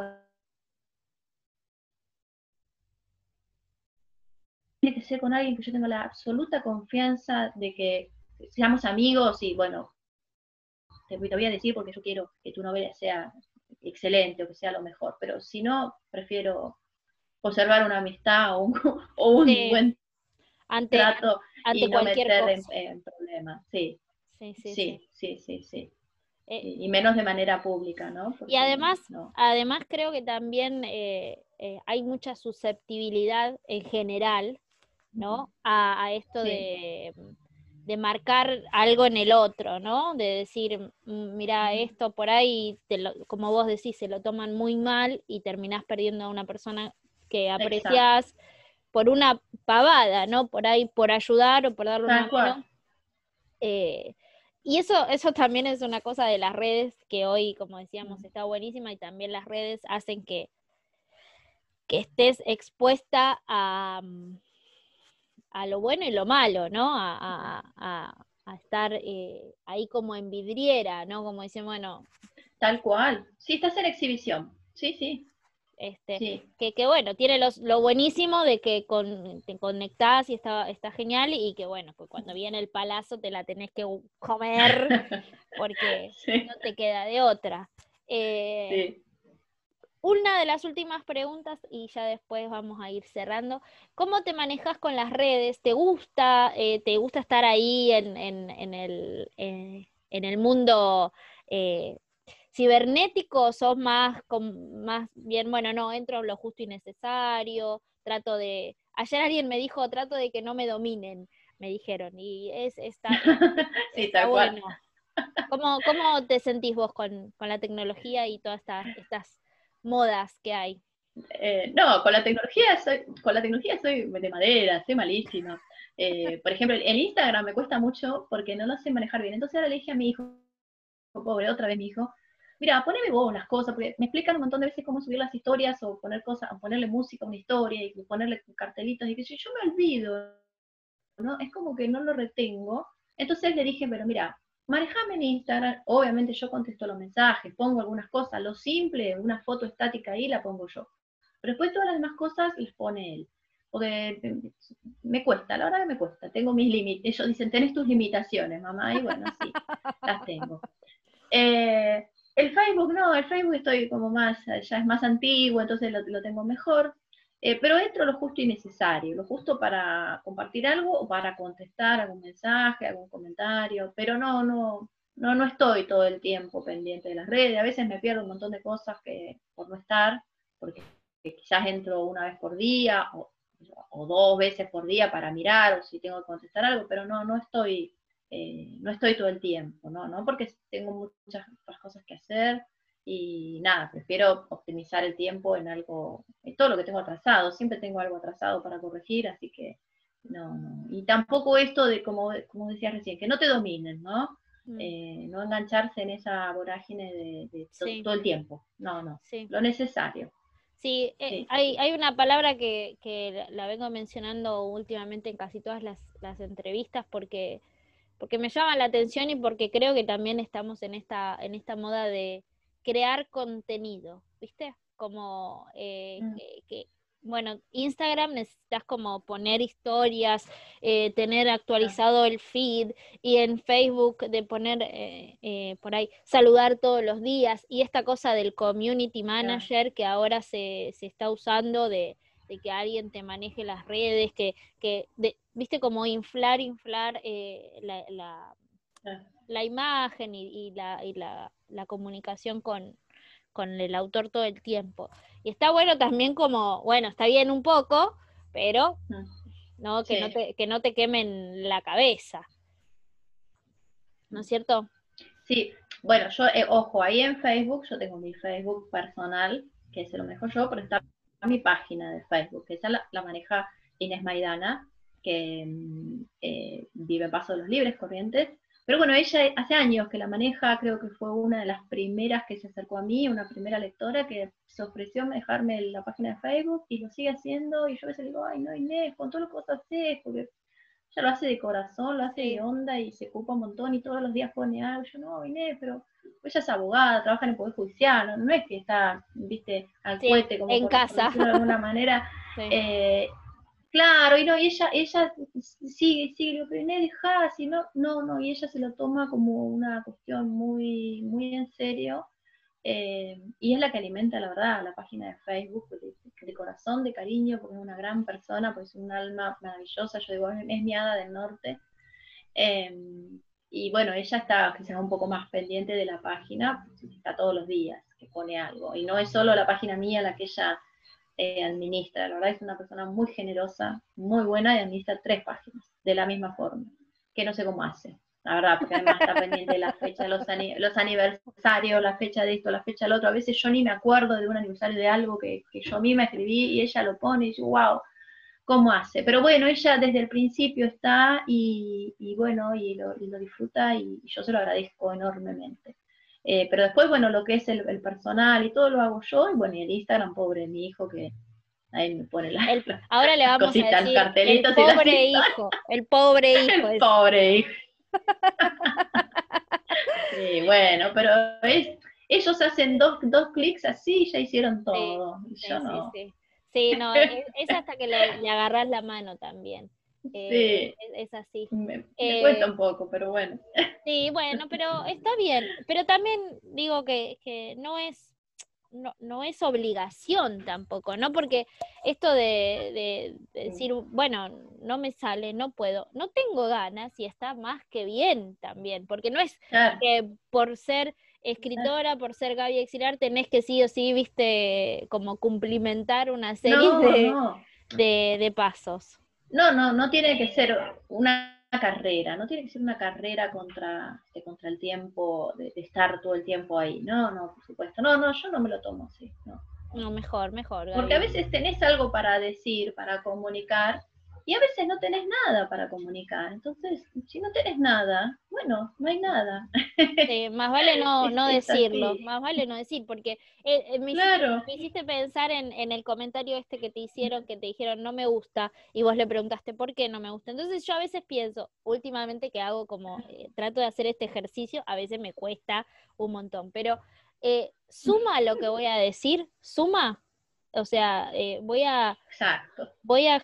tiene que ser con alguien que yo tenga la absoluta confianza de que seamos amigos y bueno, te, voy a decir porque yo quiero que tu novela sea excelente o que sea lo mejor, pero si no, prefiero conservar una amistad o un, buen trato y no meter en, problemas. Sí. Sí, sí, sí, sí. Eh, y menos de manera pública, ¿no? y además, además creo que también eh, eh, hay mucha susceptibilidad en general ¿no? A, esto de, marcar algo en el otro, ¿no? De decir, mm, mira, esto por ahí, como vos decís, se lo toman muy mal y terminás perdiendo a una persona que apreciás por una pavada, ¿no? Por ahí, por ayudar o por darle una mano. Eh, y eso, eso también es una cosa de las redes que hoy, como decíamos, está buenísima y también las redes hacen que, que estés expuesta a, mm, a lo bueno y lo malo, ¿no? A, estar eh, ahí como en vidriera, ¿no? Como dicen, bueno. Tal cual. Sí, estás en exhibición. Sí, sí. Este, Que, bueno, tiene lo buenísimo de que te conectás y está, está genial y que bueno, pues cuando viene el palazo te la tenés que comer porque no te queda de otra. Eh, sí. Una de las últimas preguntas y ya después vamos a ir cerrando. ¿Cómo te manejas con las redes? ¿Te gusta, eh, te gusta estar ahí en, el, en el, mundo eh, cibernético? ¿Sos más, más bien, bueno, no, entro en lo justo y necesario? Trato de... Ayer alguien me dijo, trato de que no me dominen, me dijeron, y es está, está bueno. ¿Cómo, ¿Cómo, te sentís vos con, con la tecnología y todas estas, estas modas que hay? Eh, no, con la tecnología soy, con la tecnología soy de madera, soy malísima. Eh, por ejemplo, el Instagram me cuesta mucho porque no lo sé manejar bien. Entonces ahora le dije a mi hijo, pobre, otra vez mi hijo, mira, poneme vos las cosas, porque me explican un montón de veces cómo subir las historias o poner cosas, ponerle música a una historia y ponerle cartelitos y que yo me olvido, ¿no? Es como que no lo retengo. Entonces le dije, pero mira, manejame en Instagram, obviamente yo contesto los mensajes, pongo algunas cosas, lo simple, una foto estática ahí la pongo yo. Pero después todas las demás cosas las pone él. Porque me cuesta, la verdad que me cuesta, tengo mis límites. Ellos dicen, tenés tus limitaciones, mamá, y bueno, sí, las tengo. Eh, el Facebook no, el Facebook estoy como más, ya es más antiguo, entonces lo tengo mejor. Eh, pero entro lo justo y necesario, lo justo para compartir algo o para contestar algún mensaje, algún comentario, pero no, no, no, no estoy todo el tiempo pendiente de las redes, a veces me pierdo un montón de cosas que, por no estar, porque quizás entro una vez por día o, dos veces por día para mirar o si tengo que contestar algo, pero no, no estoy, eh, no estoy todo el tiempo, ¿no? ¿no? Porque tengo muchas otras cosas que hacer y nada, prefiero optimizar el tiempo en algo, en todo lo que tengo atrasado, siempre tengo algo atrasado para corregir, así que no, no. Y tampoco esto de, como, como decías recién, que no te dominen, ¿no? Mm. Eh, no engancharse en esa vorágine de, todo el tiempo. No, no. Lo necesario. Sí, eh, Hay, hay, una palabra que, que, la vengo mencionando últimamente en casi todas las, las, entrevistas porque, porque me llama la atención y porque creo que también estamos en esta, en esta moda de crear contenido, ¿viste? Como eh, mm. que, bueno, Instagram necesitas como poner historias, eh, tener actualizado el feed y en Facebook de poner eh, eh, por ahí, saludar todos los días y esta cosa del community manager que ahora se, se está usando de, que alguien te maneje las redes, que, que viste como inflar, inflar la, la, la, imagen y, y, la, y la, la comunicación con, con el autor todo el tiempo. Y está bueno también como, bueno, está bien un poco, pero mm. ¿no? Que, no te, que no te quemen la cabeza. ¿No es cierto? Sí, bueno, yo, eh, ojo, ahí en Facebook, yo tengo mi Facebook personal, que se lo manejo yo, pero está mi página de Facebook, que esa la, maneja Inés Maidana, que mm, eh, vive en Paso de los Libres, Corrientes, pero bueno, ella hace años que la maneja, creo que fue una de las primeras que se acercó a mí, una primera lectora que se ofreció a dejarme la página de Facebook y lo sigue haciendo. Y yo a veces le digo, ay, no, Inés, con todo lo que vos haces, porque ella lo hace de corazón, lo hace de onda y se ocupa un montón y todos los días pone algo. Yo no, Inés, pero ella es abogada, trabaja en el Poder Judicial, no, es que está, viste, al cohete, como en casa. de alguna manera. Eh, Claro, y no, y ella, ella sigue, sigue, pero Inés, deja, si no, no, no, y ella se lo toma como una cuestión muy, muy en serio, eh, y es la que alimenta, la verdad, la página de Facebook, de, corazón, de cariño, porque es una gran persona, pues es un alma maravillosa, yo digo, es, mi hada del norte, em, y bueno, ella está quizás un poco más pendiente de la página, está todos los días, que pone algo, y no es solo la página mía la que ella eh, administra. La verdad es una persona muy generosa, muy buena y administra tres páginas de la misma forma, que no sé cómo hace. La verdad, porque además está pendiente de la fecha de los, los, aniversarios, la fecha de esto, la fecha del otro. A veces yo ni me acuerdo de un aniversario de algo que, yo misma escribí y ella lo pone y yo, wow, ¿cómo hace? Pero bueno, ella desde el principio está y, bueno, y y lo disfruta y yo se lo agradezco enormemente. Eh, pero después, bueno, lo que es el, personal y todo lo hago yo, y bueno, y el Instagram, pobre mi hijo que ahí me pone la, ahora le vamos a decir, el pobre hijo, el pobre hijo. El pobre hijo. sí, bueno, pero es, ellos hacen dos, dos clics así y ya hicieron todo. Sí, yo no. Sí, no, es, hasta que le, le agarras la mano también. Eh, es, así. Me, eh, cuesta un poco, pero bueno. Sí, bueno, pero está bien. Pero también digo que, no es no, no, es obligación tampoco, ¿no? Porque esto de, decir, bueno, no me sale, no puedo, no tengo ganas y está más que bien también, porque no es que por ser escritora, por ser Gaby Exilar, tenés que sí o sí, viste, como cumplimentar una serie de, de pasos. No, no, no tiene que ser una carrera, no tiene que ser una carrera contra, este, contra el tiempo, de, estar todo el tiempo ahí. No, no, por supuesto. No, no, yo no me lo tomo así. No, no mejor, mejor. Porque a veces tenés algo para decir, para comunicar, y a veces no tenés nada para comunicar. Entonces, si no tenés nada, bueno, no hay nada. más vale no, no decirlo, más vale no decir, porque eh, eh, me, hiciste, pensar en, en, el comentario este que te hicieron, que te dijeron no me gusta, y vos le preguntaste por qué no me gusta. Entonces yo a veces pienso, últimamente que hago como, eh, trato de hacer este ejercicio, a veces me cuesta un montón, pero suma lo que voy a decir, suma o sea, eh, voy a, Voy a,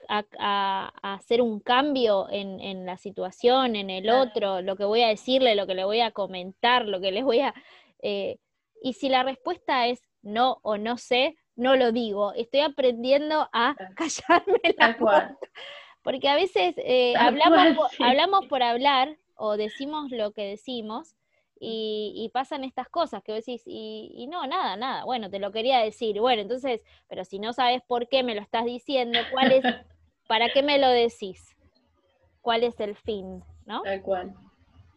hacer un cambio en, la situación, en el otro, lo que voy a decirle, lo que le voy a comentar, lo que les voy a... Eh, y si la respuesta es no o no sé, no lo digo. Estoy aprendiendo a callarme la boca. Porque a veces eh, hablamos, hablamos por hablar o decimos lo que decimos y, pasan estas cosas que vos decís, y, no, nada, nada, bueno, te lo quería decir, bueno, entonces, pero si no sabes por qué me lo estás diciendo, ¿cuál es, para qué me lo decís? ¿Cuál es el fin? ¿No? Tal cual.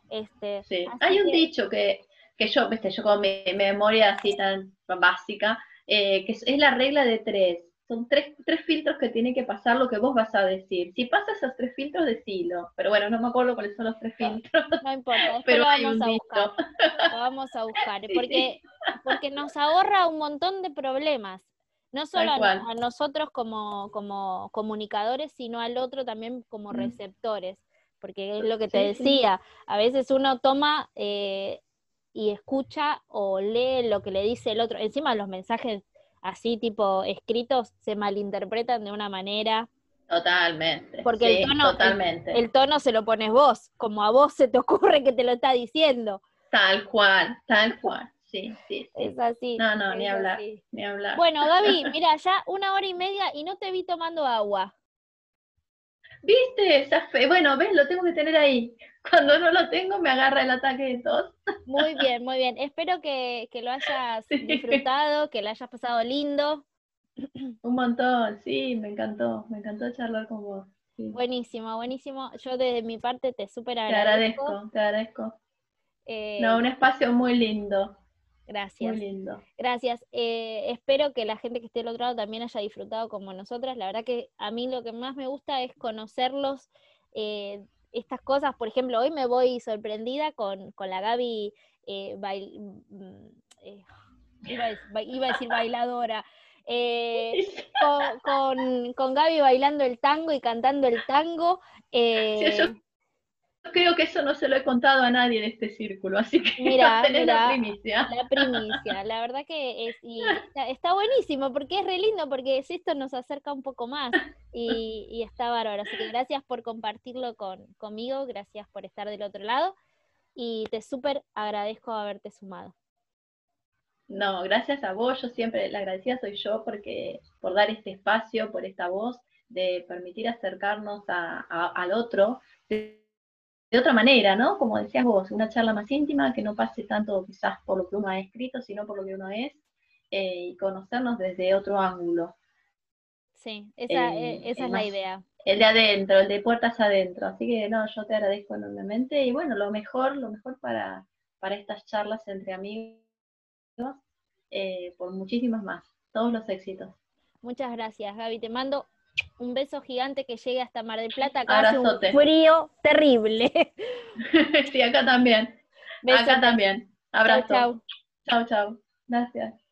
Este, sí. Hay un dicho que, que yo, viste, yo con mi, memoria así tan básica, eh, que es, la regla de tres. Son tres, tres filtros que tiene que pasar lo que vos vas a decir. Si pasa esos tres filtros, decilo. Pero bueno, no me acuerdo cuáles son los tres filtros. No importa, pero lo vamos a buscar. Lo vamos a buscar. Porque, porque nos ahorra un montón de problemas. No solo a, nosotros como, como comunicadores, sino al otro también como mm. receptores. Porque es lo que te decía, a veces uno toma eh, y escucha o lee lo que le dice el otro. Encima los mensajes así tipo escritos se malinterpretan de una manera. Totalmente. Porque el, tono, totalmente. El, tono se lo pones vos, como a vos se te ocurre que te lo está diciendo. Tal cual, tal cual. Sí, sí, Es así. No, no, ni hablar, ni hablar. Bueno, Gaby, mira, ya una hora y media y no te vi tomando agua. ¿Viste? Bueno, ves, lo tengo que tener ahí. Cuando no lo tengo me agarra el ataque de tos. Muy bien, muy bien. Espero que, lo hayas disfrutado, que lo hayas pasado lindo. Un montón, sí, me encantó, me encantó charlar con vos. Buenísimo, buenísimo. Yo desde mi parte te súper agradezco. Te agradezco, te agradezco. Eh, no, un espacio muy lindo. Gracias. Muy lindo. Gracias. Eh, espero que la gente que esté del otro lado también haya disfrutado como nosotras. La verdad que a mí lo que más me gusta es conocerlos, eh, estas cosas. Por ejemplo, hoy me voy sorprendida con, la Gaby, eh, mm, iba, a, decir bailadora. con, con, Gaby bailando el tango y cantando el tango creo que eso no se lo he contado a nadie de este círculo, así que mira, la primicia. La primicia, la verdad que es, y está, buenísimo, porque es re lindo, porque esto nos acerca un poco más y, está bárbaro. Así que gracias por compartirlo con, conmigo, gracias por estar del otro lado y te súper agradezco haberte sumado. No, gracias a vos, yo siempre la agradecida soy yo porque por dar este espacio, por esta voz, de permitir acercarnos al otro de otra manera, ¿no? Como decías vos, una charla más íntima, que no pase tanto quizás por lo que uno ha escrito, sino por lo que uno es, eh, y conocernos desde otro ángulo. Sí, esa, eh, es la idea. El de adentro, el de puertas adentro. Así que no, yo te agradezco enormemente y bueno, lo mejor, lo mejor para, para estas charlas entre amigos, eh, por muchísimas más. Todos los éxitos. Muchas gracias, Gaby. Te mando un beso gigante que llegue hasta Mar del Plata. Acá hace un frío terrible. sí, acá también. Acá también. Abrazo. Chao, chao. Chao, chao. Gracias.